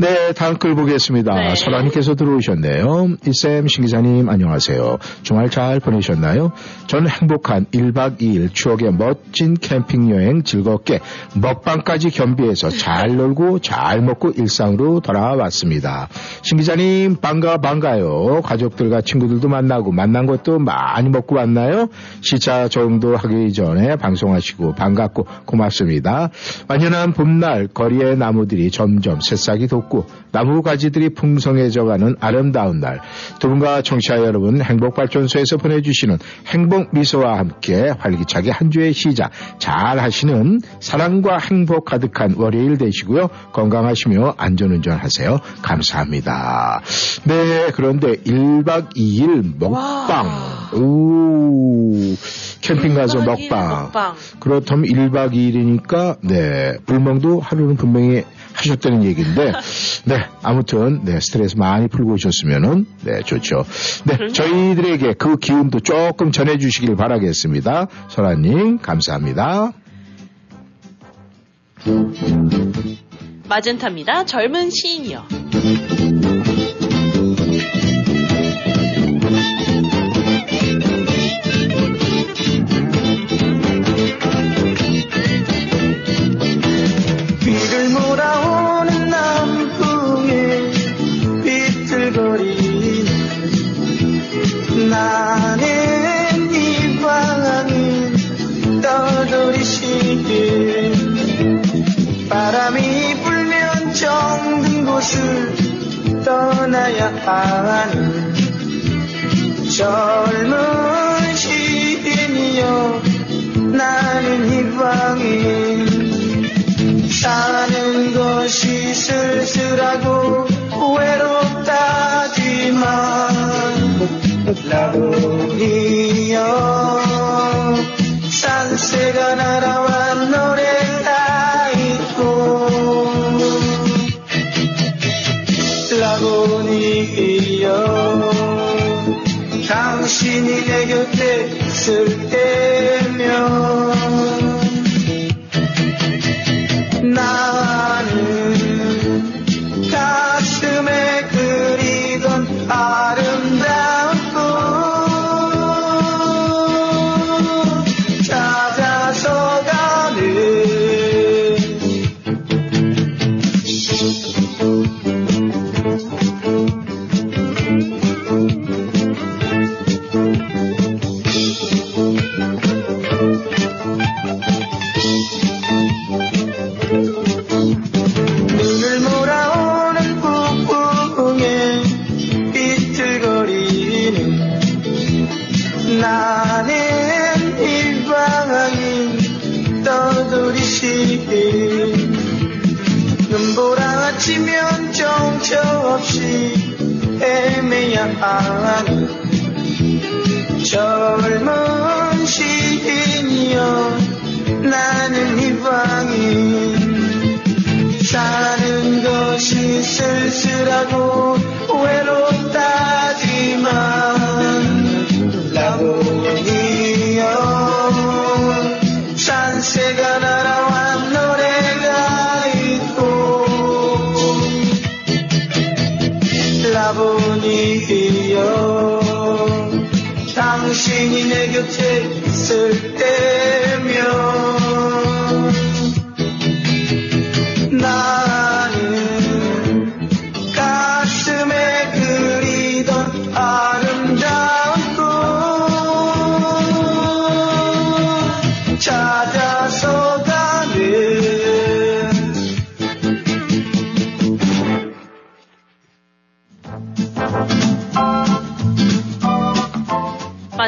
네, 다음 글 보겠습니다. 네. 설아님께서 들어오셨네요. 이쌤 신기자님 안녕하세요. 주말 잘 보내셨나요? 저는 행복한 1박 2일 추억의 멋진 캠핑 여행 즐겁게 먹방까지 겸비해서 잘 놀고 잘 먹고 일상으로 돌아왔습니다. 신기자님 반가 반가요. 가족들과 친구들도 만나고 만난 것도 많이 먹고 왔나요? 시차 정도 하기 전에 방송하시고 반갑고 고맙습니다. 완연한 봄날 거리의 나무들이 점점 새싹이 돋고 나무 가지들이 풍성해져가는 아름다운 날. 두 분과 청취자 여러분 행복발전소에서 보내주시는 행복 미소와 함께 활기차게 한 주의 시작 잘 하시는 사랑과 행복 가득한 월요일 되시고요. 건강하시며 안전운전 하세요. 감사합니다. 네, 그런데 1박 2일 먹방. 오, 캠핑 가서 먹방. 먹방. 그렇다면 1박 2일이니까, 네, 불멍도 하루는 분명히 하셨다는 얘기인데, 네, 아무튼, 네, 스트레스 많이 풀고 오셨으면은, 네, 좋죠. 네, 저희들에게 그 기운도 조금 전해주시길 바라겠습니다. 설아님, 감사합니다. 마젠타입니다. 젊은 시인이요. 정든 곳을 떠나야 하는 젊은 시인이여 나는 이 방에 사는 것이 쓸쓸하고 외롭다지만 라군이여 산새가 날아와 노래 라군이여 당신이 내 곁에 있을 때면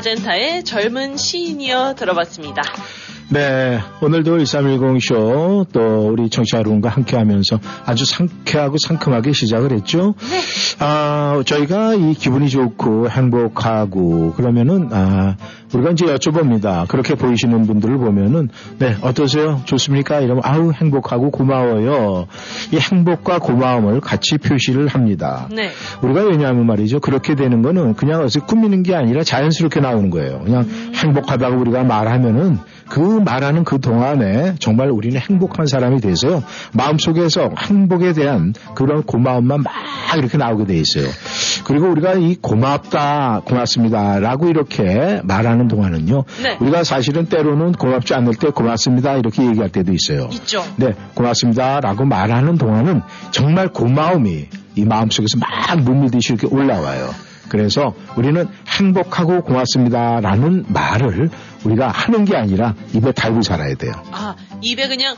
마젠타의 젊은 시인이여 들어봤습니다. 네, 오늘도 1310쇼 또 우리 청취자 여러분과 함께 하면서 아주 상쾌하고 상큼하게 시작을 했죠. 네. 아, 저희가 이 기분이 좋고 행복하고 그러면은 아, 우리가 이제 여쭤봅니다. 그렇게 보이시는 분들을 보면은 네, 어떠세요? 좋습니까? 이러면 아우 행복하고 고마워요. 이 행복과 고마움을 같이 표시를 합니다. 네. 우리가 왜냐하면 말이죠. 그렇게 되는 거는 그냥 어서 꾸미는 게 아니라 자연스럽게 나오는 거예요. 그냥 행복하다고 우리가 말하면은 그 말하는 그 동안에 정말 우리는 행복한 사람이 돼서요. 마음속에서 행복에 대한 그런 고마움만 막 이렇게 나오게 돼 있어요. 그리고 우리가 이 고맙다, 고맙습니다라고 이렇게 말하는 동안은요. 네. 우리가 사실은 때로는 고맙지 않을 때 고맙습니다 이렇게 얘기할 때도 있어요. 있죠. 네, 고맙습니다라고 말하는 동안은 정말 고마움이 이 마음속에서 막 물밀듯이 이렇게 올라와요. 그래서 우리는 행복하고 고맙습니다라는 말을 우리가 하는 게 아니라 입에 달고 살아야 돼요. 아, 입에 그냥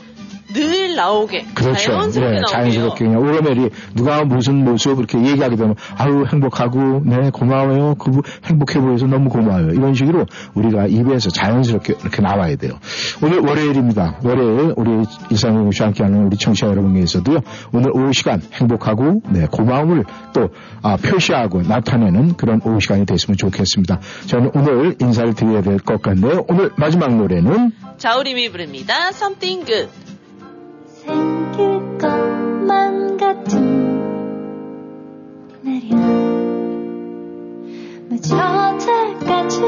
늘 나오게. 그렇죠. 자연스럽게 네, 나오게요. 자연스럽게 그냥 오르메리 누가 무슨 모습 이렇게 얘기하게 되면 아유 행복하고 네 고마워요. 그 행복해 보여서 너무 고마워요. 이런 식으로 우리가 입에서 자연스럽게 이렇게 나와야 돼요. 오늘 월요일입니다. 월요일 우리 이상용 씨와 함께하는 우리 청취자 여러분께서도요. 오늘 오후 시간 행복하고 네 고마움을 또 아, 표시하고 나타내는 그런 오후 시간이 됐으면 좋겠습니다. 저는 오늘 인사를 드려야 될 것 같네요. 오늘 마지막 노래는 자우림이 부릅니다. Something Good. 생길 것만 같은 마치 어제까지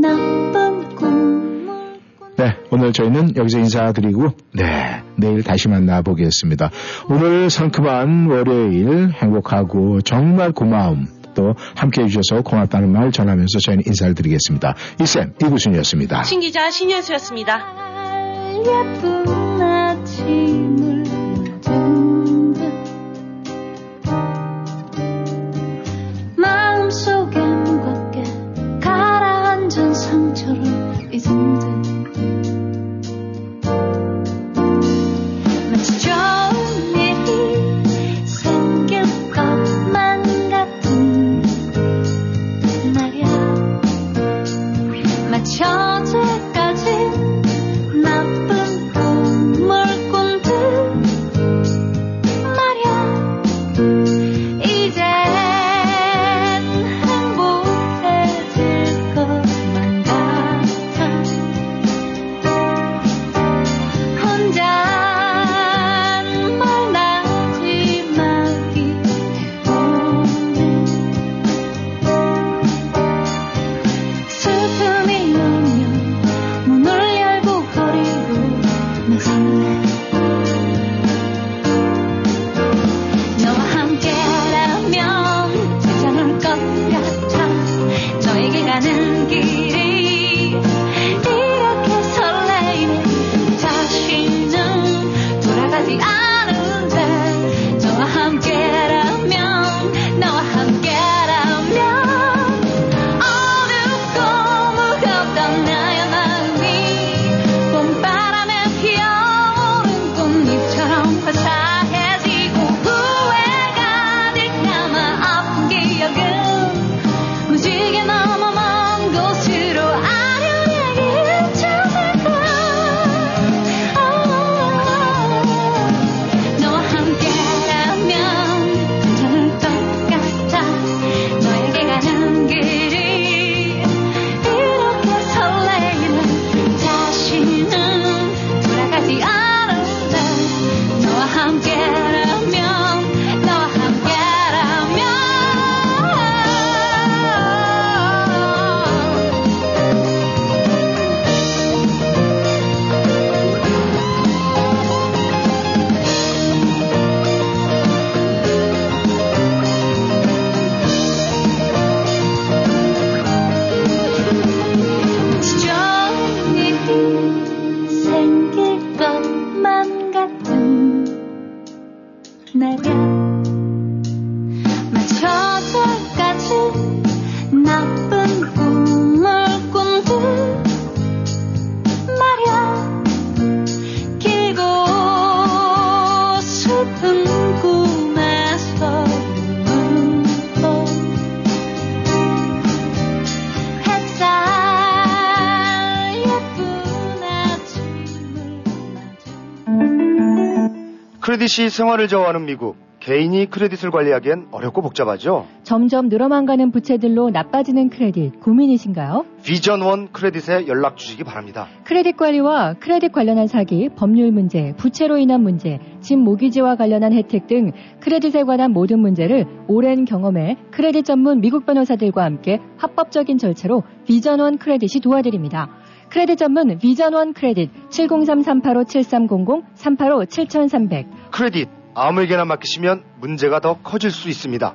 나쁜 꿈 네, 오늘 저희는 여기서 인사드리고, 네, 내일 다시 만나보겠습니다. 오늘 상큼한 월요일 행복하고 정말 고마움 또 함께 해주셔서 고맙다는 말 전하면서 저희는 인사를 드리겠습니다. 이쌤, 이구순이었습니다. 신기자 신현수였습니다. 예쁜 아침을 든듯 마음속에 무겁게 가라앉은 상처를 잊은 듯 크레딧이 생활을 좌우하는 미국. 개인이 크레딧을 관리하기엔 어렵고 복잡하죠. 점점 늘어만 가는 부채들로 나빠지는 크레딧 고민이신가요? 비전 원 크레딧에 연락 주시기 바랍니다. 크레딧 관리와 크레딧 관련한 사기, 법률 문제, 부채로 인한 문제, 집 모기지와 관련한 혜택 등 크레딧에 관한 모든 문제를 오랜 경험에 크레딧 전문 미국 변호사들과 함께 합법적인 절차로 비전 원 크레딧이 도와드립니다. 크레딧 전문 비전원 크레딧 703-385-7300, 385-7300 크레딧 아무에게나 맡기시면 문제가 더 커질 수 있습니다.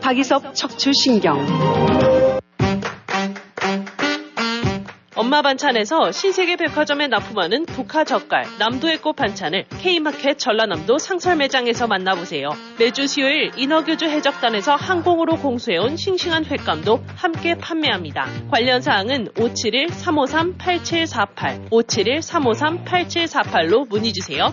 박이섭 척추신경 엄마 반찬에서 신세계 백화점에 납품하는 독화 젓갈, 남도의 꽃 반찬을 K마켓 전라남도 상설 매장에서 만나보세요. 매주 수요일 인어교주 해적단에서 항공으로 공수해온 싱싱한 횟감도 함께 판매합니다. 관련 사항은 571-353-8748, 571-353-8748로 문의주세요.